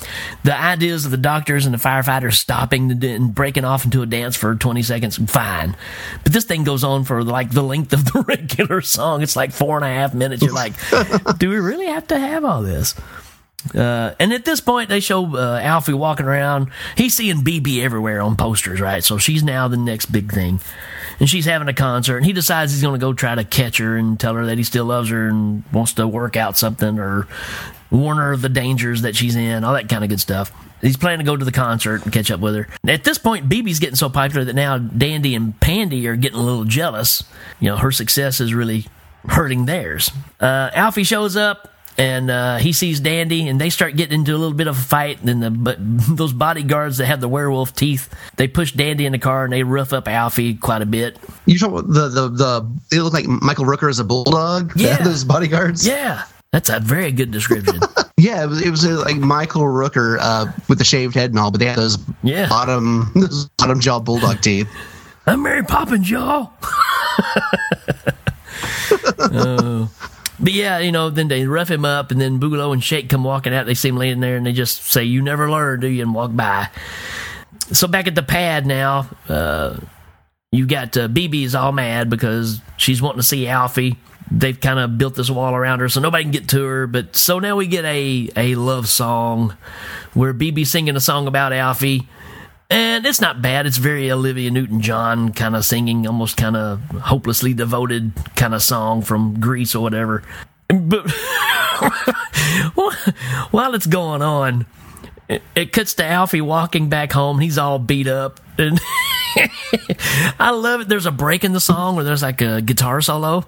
B: the ideas of the doctors and the firefighters stopping the, and breaking off into a dance for 20 seconds, fine. But this thing goes on for like the length of the regular song. It's like four and a half minutes. You're like, do we really have to have all this? Uh, and at this point, they show uh, Alfie walking around. He's seeing Bibi everywhere on posters, right? So she's now the next big thing. And she's having a concert, and he decides he's going to go try to catch her and tell her that he still loves her and wants to work out something or warn her of the dangers that she's in, all that kind of good stuff. He's planning to go to the concert and catch up with her. At this point, Bibi's getting so popular that now Dandy and Pandy are getting a little jealous. You know, her success is really hurting theirs. Uh, Alfie shows up and uh, he sees Dandy, and they start getting into a little bit of a fight. And then the but those bodyguards that have the werewolf teeth, they push Dandy in the car and they rough up Alfie quite a bit.
C: You about the the the? It looked like Michael Rooker as a bulldog.
B: Yeah.
C: those bodyguards.
B: Yeah, that's a very good description.
C: Yeah, it was, it was uh, like Michael Rooker uh, with the shaved head and all, but they had those
B: Yeah.
C: bottom those bottom jaw bulldog teeth.
B: I'm Mary Poppins, y'all. Oh. But yeah, you know, then they rough him up, and then Boogalow and Shake come walking out. They see him laying there, and they just say, "You never learn, do you?" and walk by. So back at the pad now, uh, you got uh, Bibi's all mad because she's wanting to see Alfie. They've kind of built this wall around her so nobody can get to her. But so now we get a a love song where Bibi singing a song about Alfie. And it's not bad. It's very Olivia Newton John kind of singing, almost kind of hopelessly devoted kind of song from Grease or whatever. But while it's going on, it, cuts to Alfie walking back home. He's all beat up. And I love it. There's a break in the song where there's like a guitar solo.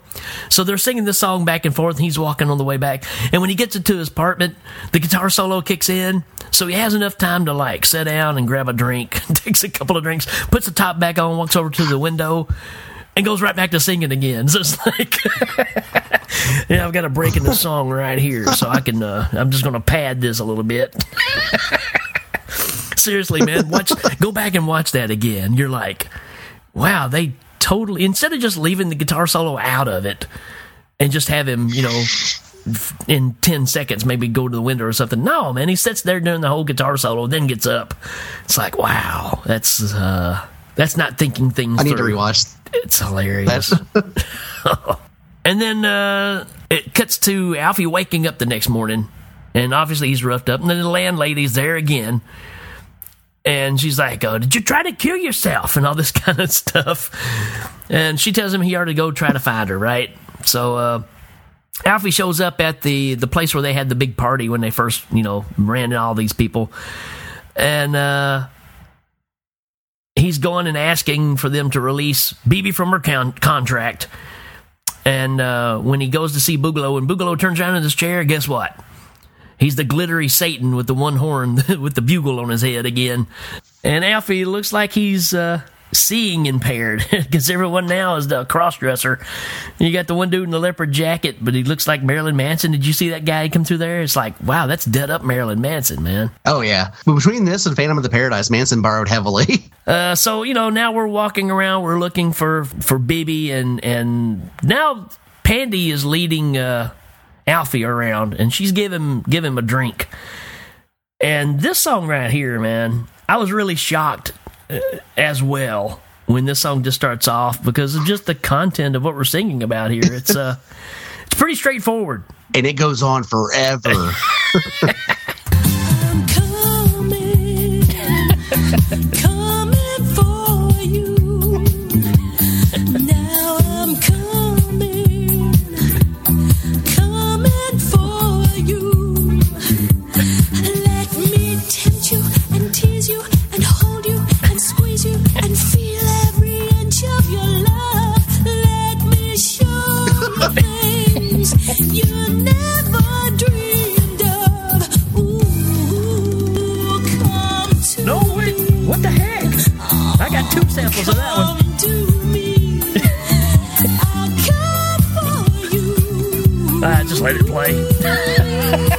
B: So they're singing this song back and forth. And he's walking on the way back. And when he gets into his apartment, the guitar solo kicks in. So he has enough time to like sit down and grab a drink, takes a couple of drinks, puts the top back on, walks over to the window, and goes right back to singing again. So it's like, yeah, I've got a break in the song right here, so I can. Uh, I'm just going to pad this a little bit. Seriously, man, watch. Go back and watch that again. You're like, wow, they totally instead of just leaving the guitar solo out of it and just have him, you know, in 10 seconds maybe go to the window or something. No, man, he sits there during the whole guitar solo, then gets up. It's like, wow, that's uh that's not thinking things
C: I need to rewatch.
B: It's hilarious. and then uh it cuts to Alfie waking up the next morning, and obviously he's roughed up, and then the landlady's there again. And she's like, oh, did you try to kill yourself? And all this kind of stuff. And she tells him he ought to go try to find her, right? So, uh, Alfie shows up at the the place where they had the big party when they first, you know, ran in all these people, and uh, he's going and asking for them to release Bibi from her con- contract. And uh, when he goes to see Boogalow, and Boogalow turns around in his chair, guess what? He's the glittery Satan with the one horn, with the bugle on his head again. And Alfie looks like he's uh, seeing impaired because everyone now is the cross dresser. You got the one dude in the leopard jacket, but he looks like Marilyn Manson. Did you see that guy come through there? It's like, wow, that's dead up Marilyn Manson, man.
C: Oh yeah, but between this and Phantom of the Paradise, Manson borrowed heavily.
B: Uh, so you know, now we're walking around, we're looking for for Bibi, and and now Pandy is leading uh, Alfie around, and she's giving give him a drink. And this song right here, man, I was really shocked as well when this song just starts off because of just the content of what we're singing about here. It's uh, it's pretty straightforward,
C: and it goes on forever.
M: Coming
B: two samples of that one.
M: To me. I'll come for you.
B: Ah, just let it play.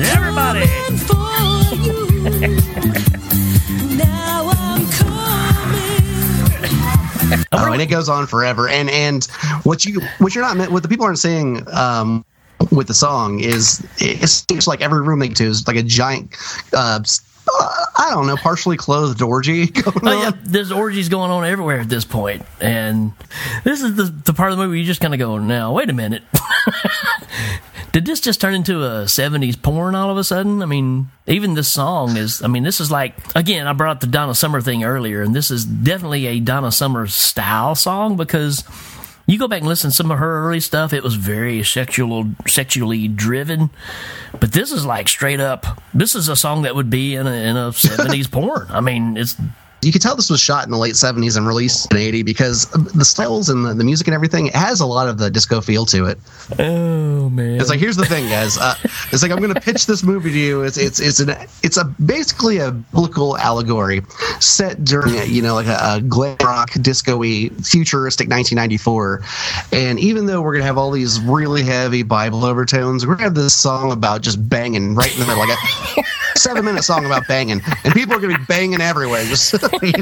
B: Everybody.
M: for you. Now I'm coming.
C: Oh, and it goes on forever. And and what you what you're not meant what the people aren't saying um, with the song is it's, it's like every room they go to is like a giant. Uh, Uh, I don't know, partially clothed orgy going
B: Oh, yeah, there's orgies going on everywhere at this point, and this is the the part of the movie you just kind of go, now wait a minute, did this just turn into a '70s porn all of a sudden? I mean, even this song is, I mean, this is like again, I brought up the Donna Summer thing earlier, and this is definitely a Donna Summer style song because. You go back and listen to some of her early stuff; it was very sexual, sexually driven. But this is like straight up. This is a song that would be in a in a seventies porn. I mean, it's
C: You could tell this was shot in the late 70s and released in 80 because the styles and the, the music and everything it has a lot of the disco feel to it.
B: Oh man!
C: It's like here's the thing, guys. Uh, it's like I'm going to pitch this movie to you. It's it's it's an it's a basically a biblical allegory set during you know like a, a glam rock disco-y futuristic 1994. And even though we're going to have all these really heavy Bible overtones, we're going to have this song about just banging right in the middle, like a seven minute song about banging, and people are going to be banging everywhere. Just I mean,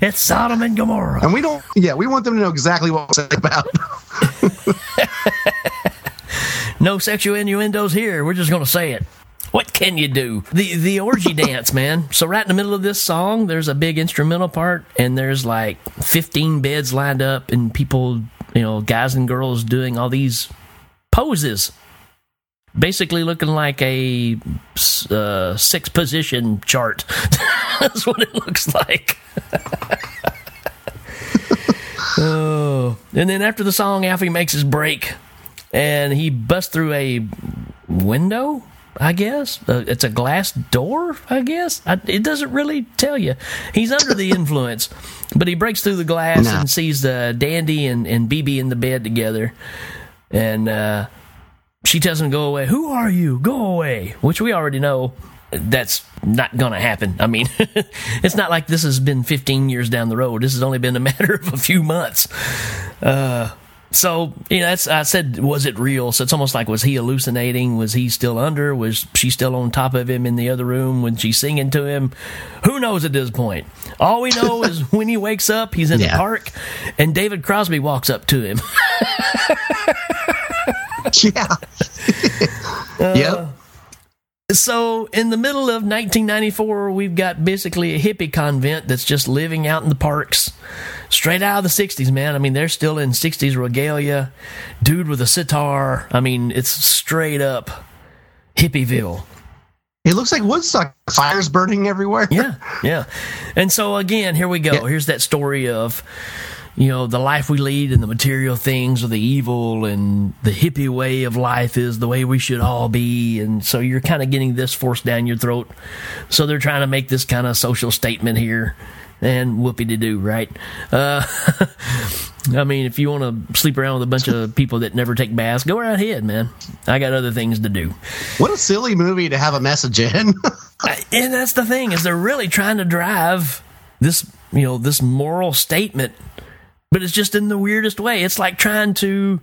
B: it's Sodom and Gomorrah.
C: and we don't. Yeah, we want them to know exactly what it's about.
B: No sexual innuendos here. We're just going to say it. What can you do? The the orgy dance, man. So right in the middle of this song, there's a big instrumental part, and there's like 15 beds lined up, and people, you know, guys and girls doing all these poses, basically looking like a uh, six position chart. That's what it looks like. oh, and then after the song, Alfie makes his break and he busts through a window. I guess uh, it's a glass door. I guess I, it doesn't really tell you. He's under the influence, but he breaks through the glass
C: No.
B: and sees uh, Dandy and and Bibi in the bed together, and uh, she tells him to go away. Who are you? Go away. Which we already know that's not gonna happen. I mean, it's not like this has been 15 years down the road. This has only been a matter of a few months. Uh, so you know, that's I said, was it real? So it's almost like was he hallucinating? Was he still under? Was she still on top of him in the other room when she's singing to him? Who knows at this point? All we know is when he wakes up, he's in the park, and David Crosby walks up to him.
C: yeah. Uh, yep.
B: So, in the middle of 1994, we've got basically a hippie convent that's just living out in the parks. Straight out of the 60s, man. I mean, they're still in 60s regalia. Dude with a sitar. I mean, it's straight up hippieville.
C: It looks like Woodstock. Fires burning everywhere.
B: Yeah, yeah. And so again, here we go. Here's that story of you know the life we lead and the material things are the evil and the hippie way of life is the way we should all be. And so you're kind of getting this forced down your throat. So they're trying to make this kind of social statement here and whoopee to do right? Uh, i mean if you want to sleep around with a bunch of people that never take baths go right ahead man. I got other things to do.
C: What a silly movie to have a message in.
B: And that's the thing is they're really trying to drive this you know this moral statement but it's just in the weirdest way it's like trying to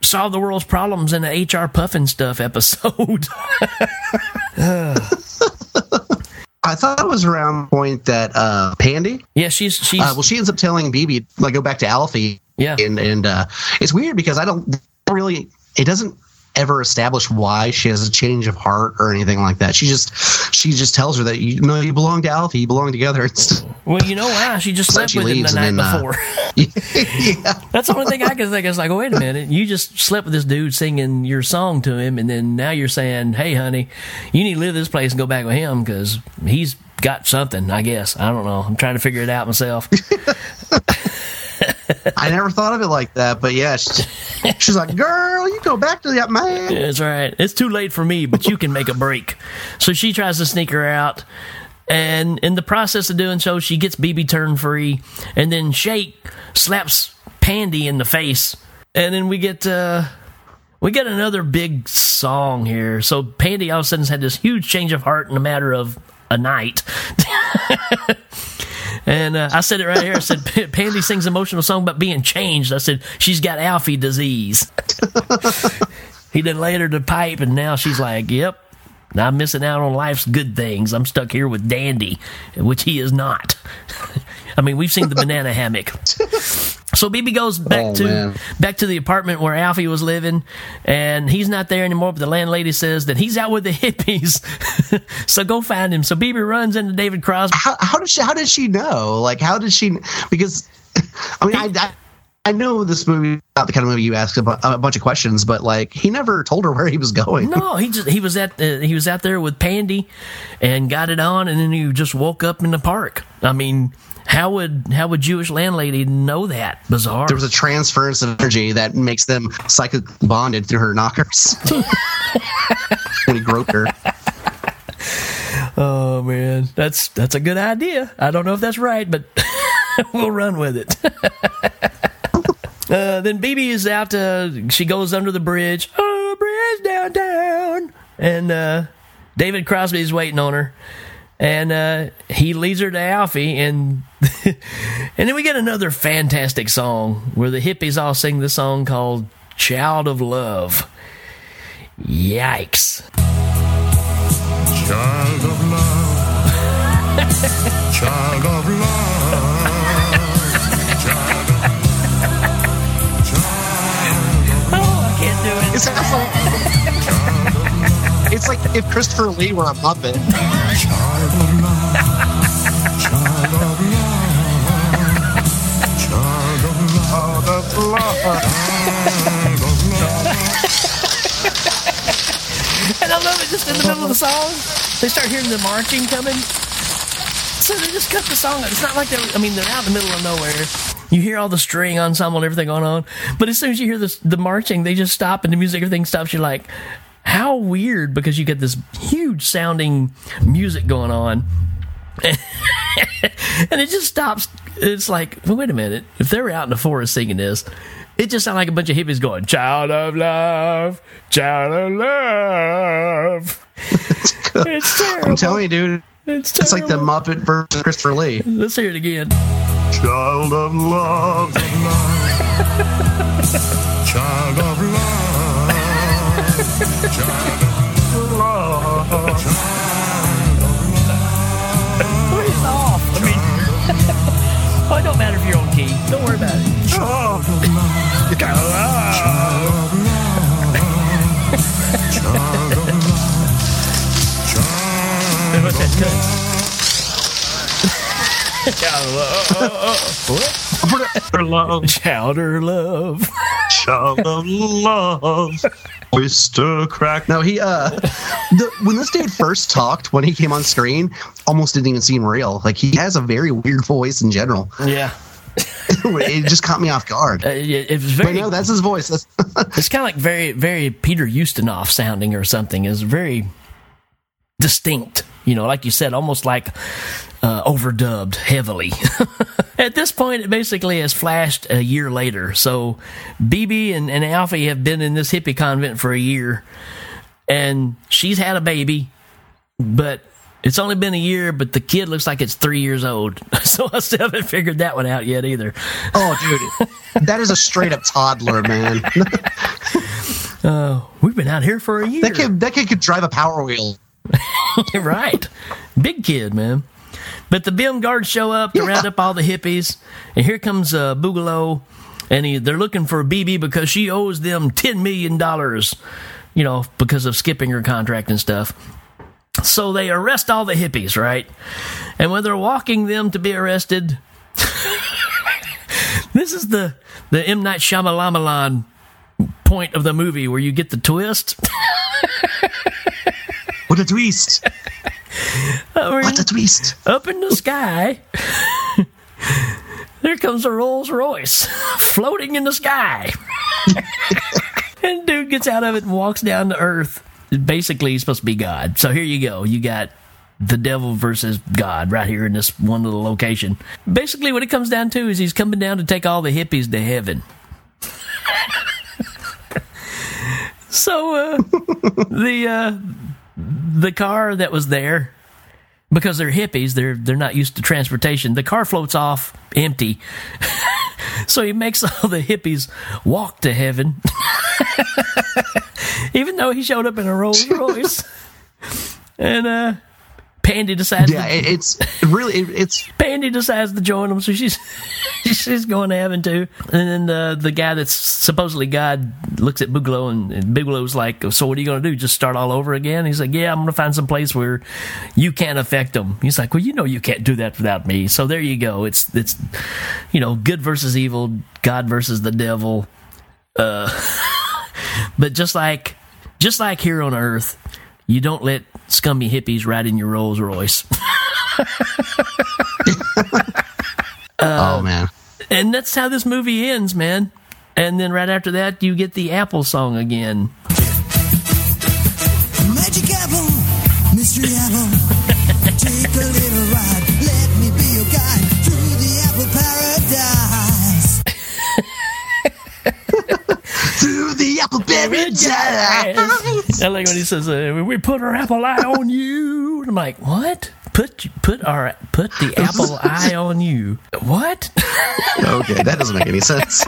B: solve the world's problems in an hr puffin stuff episode
C: I thought it was around the point that uh, Pandy.
B: Yeah, she's she's.
C: Uh, well, she ends up telling Bibi like go back to Alfie.
B: Yeah,
C: and and uh, it's weird because I don't really. It doesn't ever establish why she has a change of heart or anything like that. She just she just tells her that you know you belong to Alfie. You belong together. It's,
B: well you know why? She just slept with him the night
C: then, uh,
B: before. That's the only thing i can think is like wait a minute. You just slept with this dude singing your song to him and then now you're saying hey honey you need to leave this place and go back with him because he's got something i guess. I don't know. I'm trying to figure it out myself
C: I never thought of it like that, but yeah, she, she's like, "Girl, you go back to that man."
B: That's right. It's too late for me, but you can make a break. So she tries to sneak her out. And in the process of doing so, she gets Bibi turn free. And then Shake slaps Pandy in the face. And then we get uh we get another big song here. So Pandy all of a sudden had this huge change of heart in a matter of a night. And uh, I said it right here. I said, Pandy sings emotional song about being changed. I said, she's got Alfie disease. he then laid her to pipe, and now she's like, yep, I'm missing out on life's good things. I'm stuck here with Dandy, which he is not. I mean, we've seen the banana hammock. So Bibi goes back
C: Oh,
B: to
C: man.
B: back to the apartment where Alfie was living, and he's not there anymore. But the landlady says that he's out with the hippies, so go find him. So Bibi runs into David Crosby.
C: How, how did she? How did she know? Like, how did she? Because I mean, I. I I know this movie is not the kind of movie you ask a, bu- a bunch of questions, but like he never told her where he was going.
B: No, he just he was at uh, he was out there with Pandy, and got it on, and then he just woke up in the park. I mean, how would how would Jewish landlady know that? Bizarre.
C: There was a transference of energy that makes them psychic bonded through her knockers when he groped her.
B: Oh man, that's that's a good idea. I don't know if that's right, but we'll run with it. uh, then Bibi is out. Uh, she goes under the bridge. Oh, bridge downtown, and uh, David Crosby is waiting on her, and uh, he leads her to Alfie, and and then we get another fantastic song where the hippies all sing the song called "Child of Love." Yikes!
L: Child of love. Child of love. Child of love.
B: Oh, I can't do it.
C: It sounds like it's like if Christopher Lee were a Muppet.
B: And I love it just in the middle of the song. They start hearing the marching coming. So they just cut the song. It's not like they're, I mean, they're out in the middle of nowhere. You hear all the string ensemble and everything going on. But as soon as you hear this, the marching, they just stop and the music, everything stops. You're like, how weird because you get this huge sounding music going on. and it just stops. It's like, well, wait a minute. If they were out in the forest singing this, it just sounded like a bunch of hippies going, Child of love, child of love. it's terrible.
C: I'm telling you, dude.
B: It's,
C: it's like the Muppet version of Christopher Lee.
B: Let's hear it again.
L: Child of love. Child of love. Child of love.
B: Please off. I mean, oh, it don't matter if you're on key. Don't worry about it.
L: Child of love.
B: Child of love.
L: Child of love.
B: What's that cut? Child love.
L: love.
B: Child of love.
L: Child of love.
C: Oyster crack. No, he uh, the, when this dude first talked when he came on screen, almost didn't even seem real. Like he has a very weird voice in general.
B: Yeah.
C: it just caught me off guard.
B: Uh, it, it was very.
C: Wait, no, that's his voice. That's
B: it's kind of like very, very Peter Ustinov sounding or something. Is very distinct. You know, like you said, almost like uh, overdubbed heavily. At this point, it basically has flashed a year later. So, Bibi and, and Alfie have been in this hippie convent for a year, and she's had a baby, but it's only been a year, but the kid looks like it's three years old. So I still haven't figured that one out yet either.
C: Oh, dude, that is a straight up toddler, man.
B: Uh, we've been out here for a year.
C: that kid, that kid could drive a power wheel.
B: right. Big kid, man. But the BIM guards show up to round up all the hippies, and here comes uh, Boogalow, and he, they're looking for Bibi because she owes them $10 million, you know, because of skipping her contract and stuff. So they arrest all the hippies, right? And when they're walking them to be arrested, this is the, the M. Night Shyamalan point of the movie where you get the twist.
C: What a twist!
B: what
C: a twist!
B: Up in the sky, there comes a Rolls Royce floating in the sky. and dude gets out of it and walks down to Earth. Basically, he's supposed to be God. So here you go. You got the devil versus God right here in this one little location. Basically, what it comes down to is he's coming down to take all the hippies to heaven. so uh, the uh, the car that was there because they're hippies they're they're not used to transportation the car floats off empty so he makes all the hippies walk to heaven even though he showed up in a rolls royce and uh Pandi decides.
C: Yeah,
B: to,
C: it's really it, it's
B: Pandi decides to join them, so she's she's going to heaven too. And then the the guy that's supposedly God looks at Boogalow, and, and Boogalow's like, "So what are you going to do? Just start all over again?" He's like, "Yeah, I'm going to find some place where you can't affect them." He's like, "Well, you know, you can't do that without me." So there you go. It's it's you know, good versus evil, God versus the devil. Uh, but just like just like here on Earth, you don't let scummy hippies ride in your Rolls Royce.
C: oh man.
B: And that's how this movie ends, man. And then right after that, you get the Apple song again.
D: Magic apple, mystery apple. Take a little ride. Let me be your guide through the apple paradise.
C: through the apple paradise.
B: I like when he says, uh, "We put our apple eye on you." And I'm like, "What? Put put our put the apple eye on you? What?"
C: okay, that doesn't make any sense.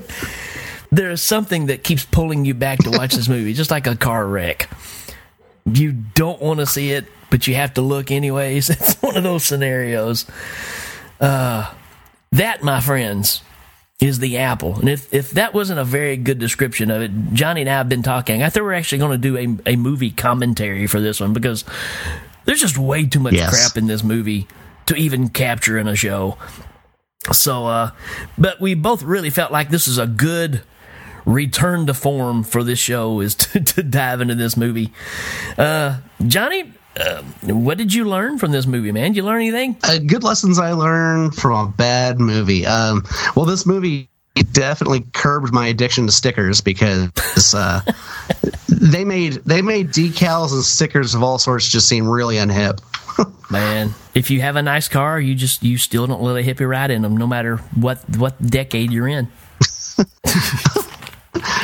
B: there is something that keeps pulling you back to watch this movie, just like a car wreck. You don't want to see it, but you have to look anyways. It's one of those scenarios. Uh, that, my friends, is the apple. And if, if that wasn't a very good description of it, Johnny and I have been talking. I thought we're actually going to do a, a movie commentary for this one because there's just way too much
C: Yes.
B: crap in this movie to even capture in a show. So, uh, but we both really felt like this is a good return to form for this show is to, to dive into this movie. Uh, Johnny, uh, what did you learn from this movie, man? Did you learn anything?
C: uh, good lessons I learned from a bad movie. Um, well, this movie definitely curbed my addiction to stickers because uh, they made they made decals and stickers of all sorts just seem really unhip.
B: Man, if you have a nice car, you just you still don't let a hippie ride in them, no matter what what decade you're in.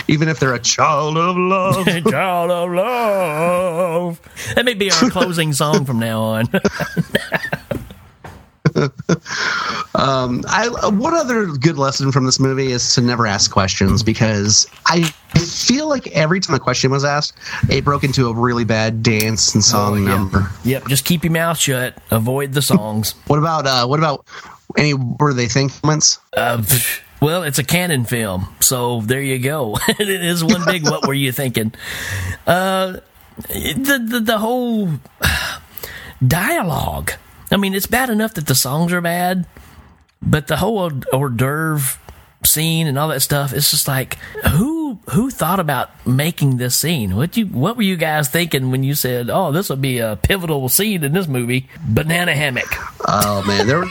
C: Even if they're a child of love.
B: Child of love. That may be our closing song from now on.
C: Um, I one other good lesson from this movie is to never ask questions because I feel like every time a question was asked, it broke into a really bad dance and song number.
B: yep, just keep your mouth shut. Avoid the songs.
C: What about uh, what about any were they think moments?
B: Uh, well, it's a Cannon film, so there you go. it is one big. what were you thinking? Uh, the the, the whole dialogue. I mean, it's bad enough that the songs are bad, but the whole hors d'oeuvre scene and all that stuff. It's just like who who thought about making this scene? What you what were you guys thinking when you said, "Oh, this will be a pivotal scene in this movie"? Banana hammock.
C: Oh man, there. Were,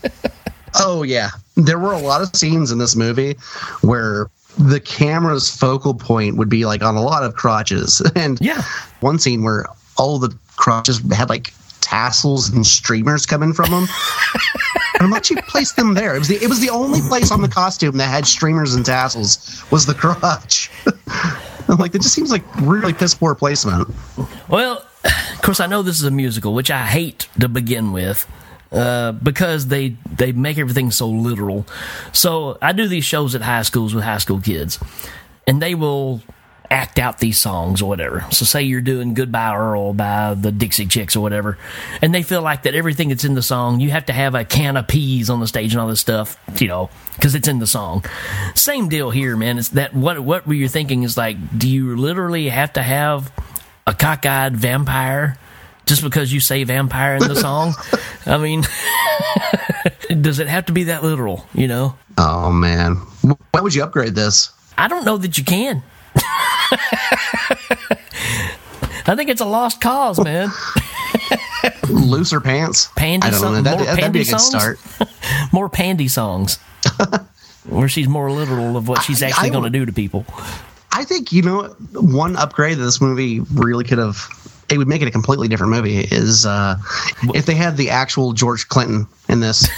C: oh yeah, there were a lot of scenes in this movie where the camera's focal point would be like on a lot of crotches, and
B: yeah,
C: one scene where all the crotches had like tassels and streamers coming from them. I'm like, you placed them there. It was the it was the only place on the costume that had streamers and tassels was the crotch. I'm like, that just seems like really piss poor placement.
B: Well, of course, I know this is a musical, which I hate to begin with. Uh, because they they make everything so literal. So I do these shows at high schools with high school kids, and they will act out these songs or whatever. So say you're doing Goodbye Earl by the Dixie Chicks or whatever, and they feel like that everything that's in the song, you have to have a can of peas on the stage and all this stuff, you know, because it's in the song. Same deal here, man. It's that what what were you thinking is like, do you literally have to have a cockeyed vampire just because you say vampire in the song? I mean, does it have to be that literal, you know?
C: Oh man, why would you upgrade this?
B: I don't know that you can. I think it's a lost cause, man.
C: Looser pants.
B: Pandi
C: I don't know.
B: songs.
C: That,
B: more
C: that'd
B: Pandi
C: be a good
B: songs?
C: start.
B: more Pandi songs. Where she's more literal of what she's
C: I-
B: actually going to do to people.
C: I think you know one upgrade that this movie really could have. It would make it a completely different movie. Is uh, if they had the actual George Clinton in this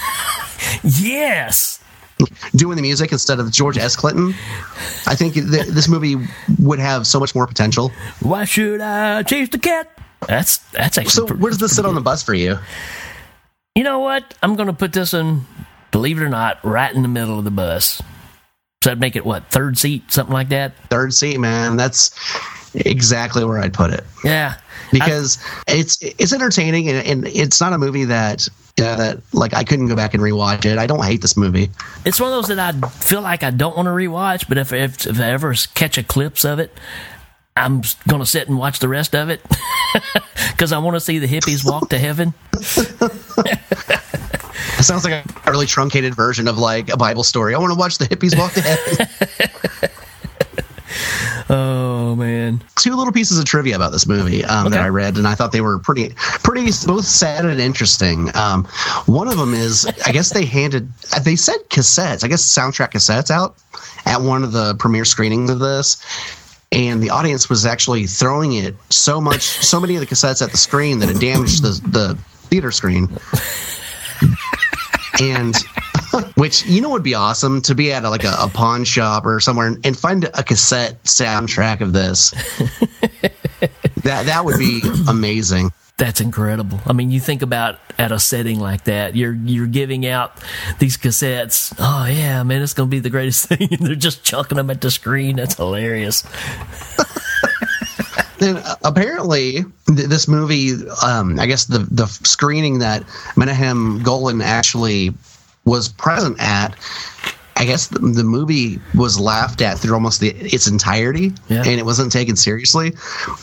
B: Yes.
C: Doing the music instead of George S. Clinton. I think th- this movie would have so much more potential.
B: Why should I chase the cat? That's that's actually.
C: So where does this sit on the bus for you?
B: You know what? I'm going to put this in, believe it or not, right in the middle of the bus. So that'd make it what third seat, something like that.
C: Third seat, man. That's exactly where I'd put it.
B: Yeah,
C: because it's it's entertaining and, and it's not a movie that uh, that like I couldn't go back and rewatch it. I don't hate this movie.
B: It's one of those that I feel like I don't want to rewatch, but if if, if I ever catch a clips of it, I'm going to sit and watch the rest of it because I want to see the hippies walk to heaven.
C: It sounds like a really truncated version of like a Bible story. I want to watch the hippies walk to heaven.
B: Oh man!
C: Two little pieces of trivia about this movie um, that I read, and I thought they were pretty, pretty both sad and interesting. Um, one of them is, I guess they handed, they said cassettes, I guess soundtrack cassettes out at one of the premiere screenings of this, and the audience was actually throwing it so much, so many of the cassettes at the screen that it damaged the the theater screen. and which you know would be awesome to be at a, like a, a pawn shop or somewhere and, and find a cassette soundtrack of this. that that would be amazing.
B: That's incredible. I mean, you think about at a setting like that, you're you're giving out these cassettes. Oh yeah, man, it's gonna be the greatest thing. They're just chucking them at the screen. That's hilarious.
C: Then uh, apparently, th- this movie, um, I guess the the screening that Menahem Golan actually was present at, I guess the, the movie was laughed at through almost the, its entirety, and it wasn't taken seriously.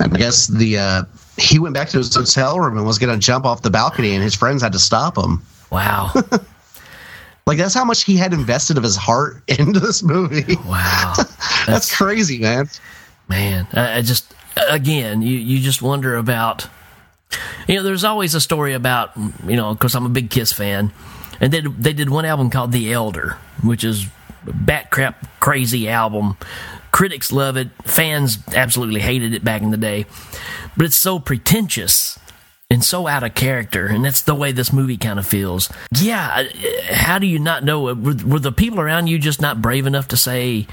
C: And I guess the uh, he went back to his hotel room and was going to jump off the balcony, and his friends had to stop him.
B: Wow.
C: Like that's how much he had invested of his heart into this movie.
B: Wow,
C: that's, crazy, man.
B: Man, I, I just again, you you just wonder about. You know, there's always a story about you know, because I'm a big Kiss fan, and they they did one album called The Elder, which is bat crap crazy album. Critics love it, fans absolutely hated it back in the day, but it's so pretentious and so out of character, and that's the way this movie kind of feels. Yeah, how do you not know? Were, were the people around you just not brave enough to say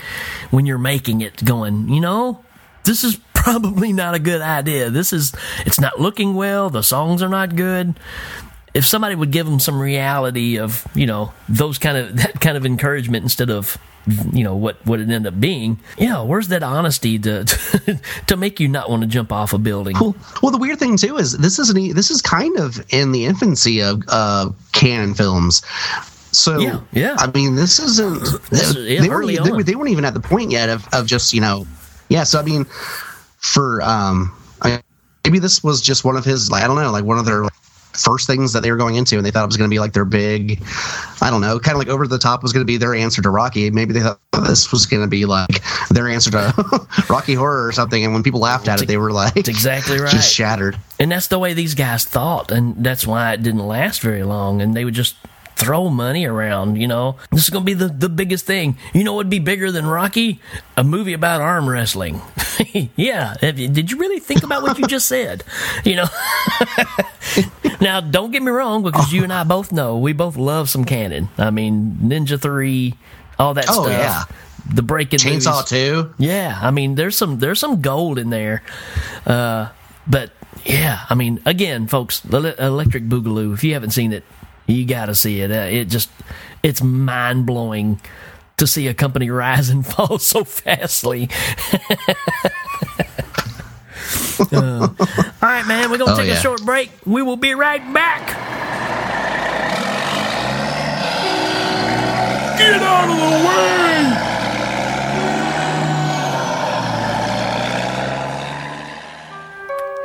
B: when you're making it, going, you know, this is probably not a good idea. This is, it's not looking well. The songs are not good. If somebody would give them some reality of, you know, those kind of that kind of encouragement instead of, you know, what what it ended up being, yeah, where's that honesty to to, to make you not want to jump off a building?
C: Well, the weird thing too is this isn't this is kind of in the infancy of uh, Cannon films. So
B: Yeah, yeah.
C: I mean, this isn't.
B: This is- yeah,
C: they, weren't, they, they weren't even at the point yet of, of just you know, yeah. So I mean, for um, I, maybe this was just one of his like I don't know, like one of their first things that they were going into, and they thought it was going to be like their big, I don't know, kind of like over the top was going to be their answer to Rocky. Maybe they thought this was going to be like their answer to Rocky Horror or something. And when people laughed at it, they were like,
B: exactly right.
C: just shattered.
B: And that's the way these guys thought, and that's why it didn't last very long. And they would just throw money around. You know, this is going to be the the biggest thing. You know, what would be bigger than Rocky? A movie about arm wrestling. yeah. You- Did you really think about what you just said? You know. now, don't get me wrong, because you and I both know we both love some Cannon. I mean, Ninja Three, all that
C: Oh,
B: stuff.
C: yeah.
B: The breaking
C: Chainsaw
B: movies.
C: 2.
B: Yeah, I mean, there's some there's some gold in there, uh, but yeah, I mean, again, folks, Ele- Electric Boogaloo. If you haven't seen it, you got to see it. Uh, it just it's mind blowing to see a company rise and fall so fastly. Uh, all right, man, we're gonna
C: Oh,
B: take a short break. We will be right back. Get out of the way!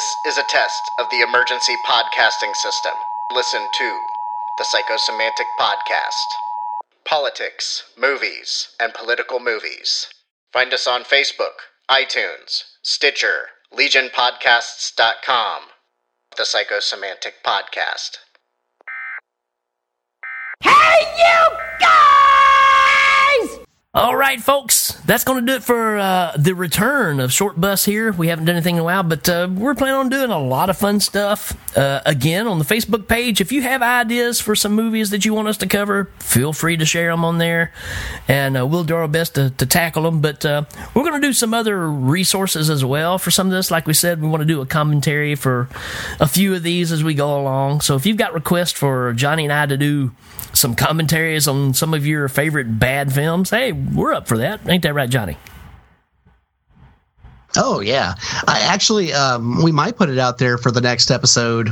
O: This is a test of the emergency podcasting system. Listen to the Psychosemantic Podcast. Politics, movies, and political movies. Find us on Facebook, iTunes, Stitcher, LegionPodcasts.com. The Psychosemantic Podcast.
B: Hey, you guys! All right, folks, that's going to do it for uh, the return of Short Bus here. We haven't done anything in a while, but uh, we're planning on doing a lot of fun stuff uh, again on the Facebook page. If you have ideas for some movies that you want us to cover, feel free to share them on there, and uh, we'll do our best to, to tackle them. But uh, we're going to do some other resources as well for some of this. Like we said, we want to do a commentary for a few of these as we go along. So if you've got requests for Johnny and I to do some commentaries on some of your favorite bad films, hey, we're up for that. Ain't that right, Johnny?
C: Oh yeah, I actually um, we might put it out there for the next episode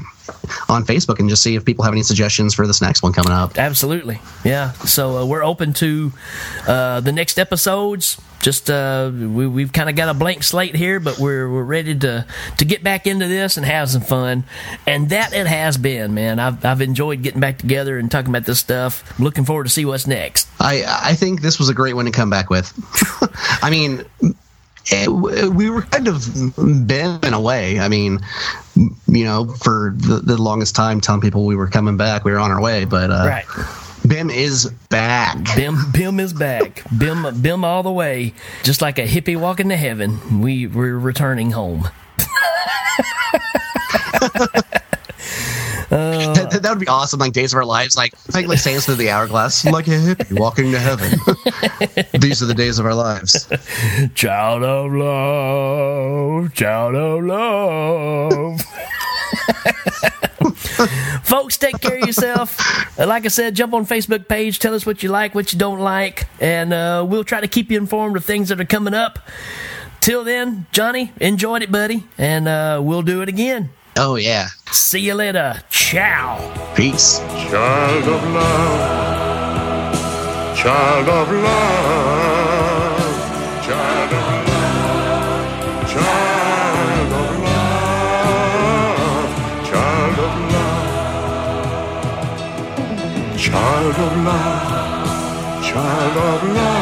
C: on Facebook and just see if people have any suggestions for this next one coming up.
B: Absolutely, yeah. So uh, we're open to uh, the next episodes. Just uh, we, we've kind of got a blank slate here, but we're we're ready to to get back into this and have some fun. And that it has been, man. I've I've enjoyed getting back together and talking about this stuff. I'm looking forward to see what's next.
C: I I think this was a great one to come back with. I mean, it, we were kind of been in a way. I mean, you know, for the, the longest time, telling people we were coming back, we were on our way, but uh,
B: Right.
C: Bim is back.
B: Bim Bim is back. Bim Bim all the way. Just like a hippie walking to heaven. We we're returning home.
C: that, that would be awesome. Like Days of Our Lives, like like, like Sands through the hourglass, like a hippie walking to heaven. These are the days of our lives.
B: Child of love, child of love. Folks, take care of yourself. Like I said, jump on Facebook page. Tell us what you like, what you don't like, and uh, we'll try to keep you informed of things that are coming up. Till then, Johnny, enjoyed it, buddy, and uh, we'll do it again.
C: Oh yeah.
B: See you later. Ciao.
C: Peace.
P: Child of love, child of love, child of love, child of love, child of love, child of love, child of love.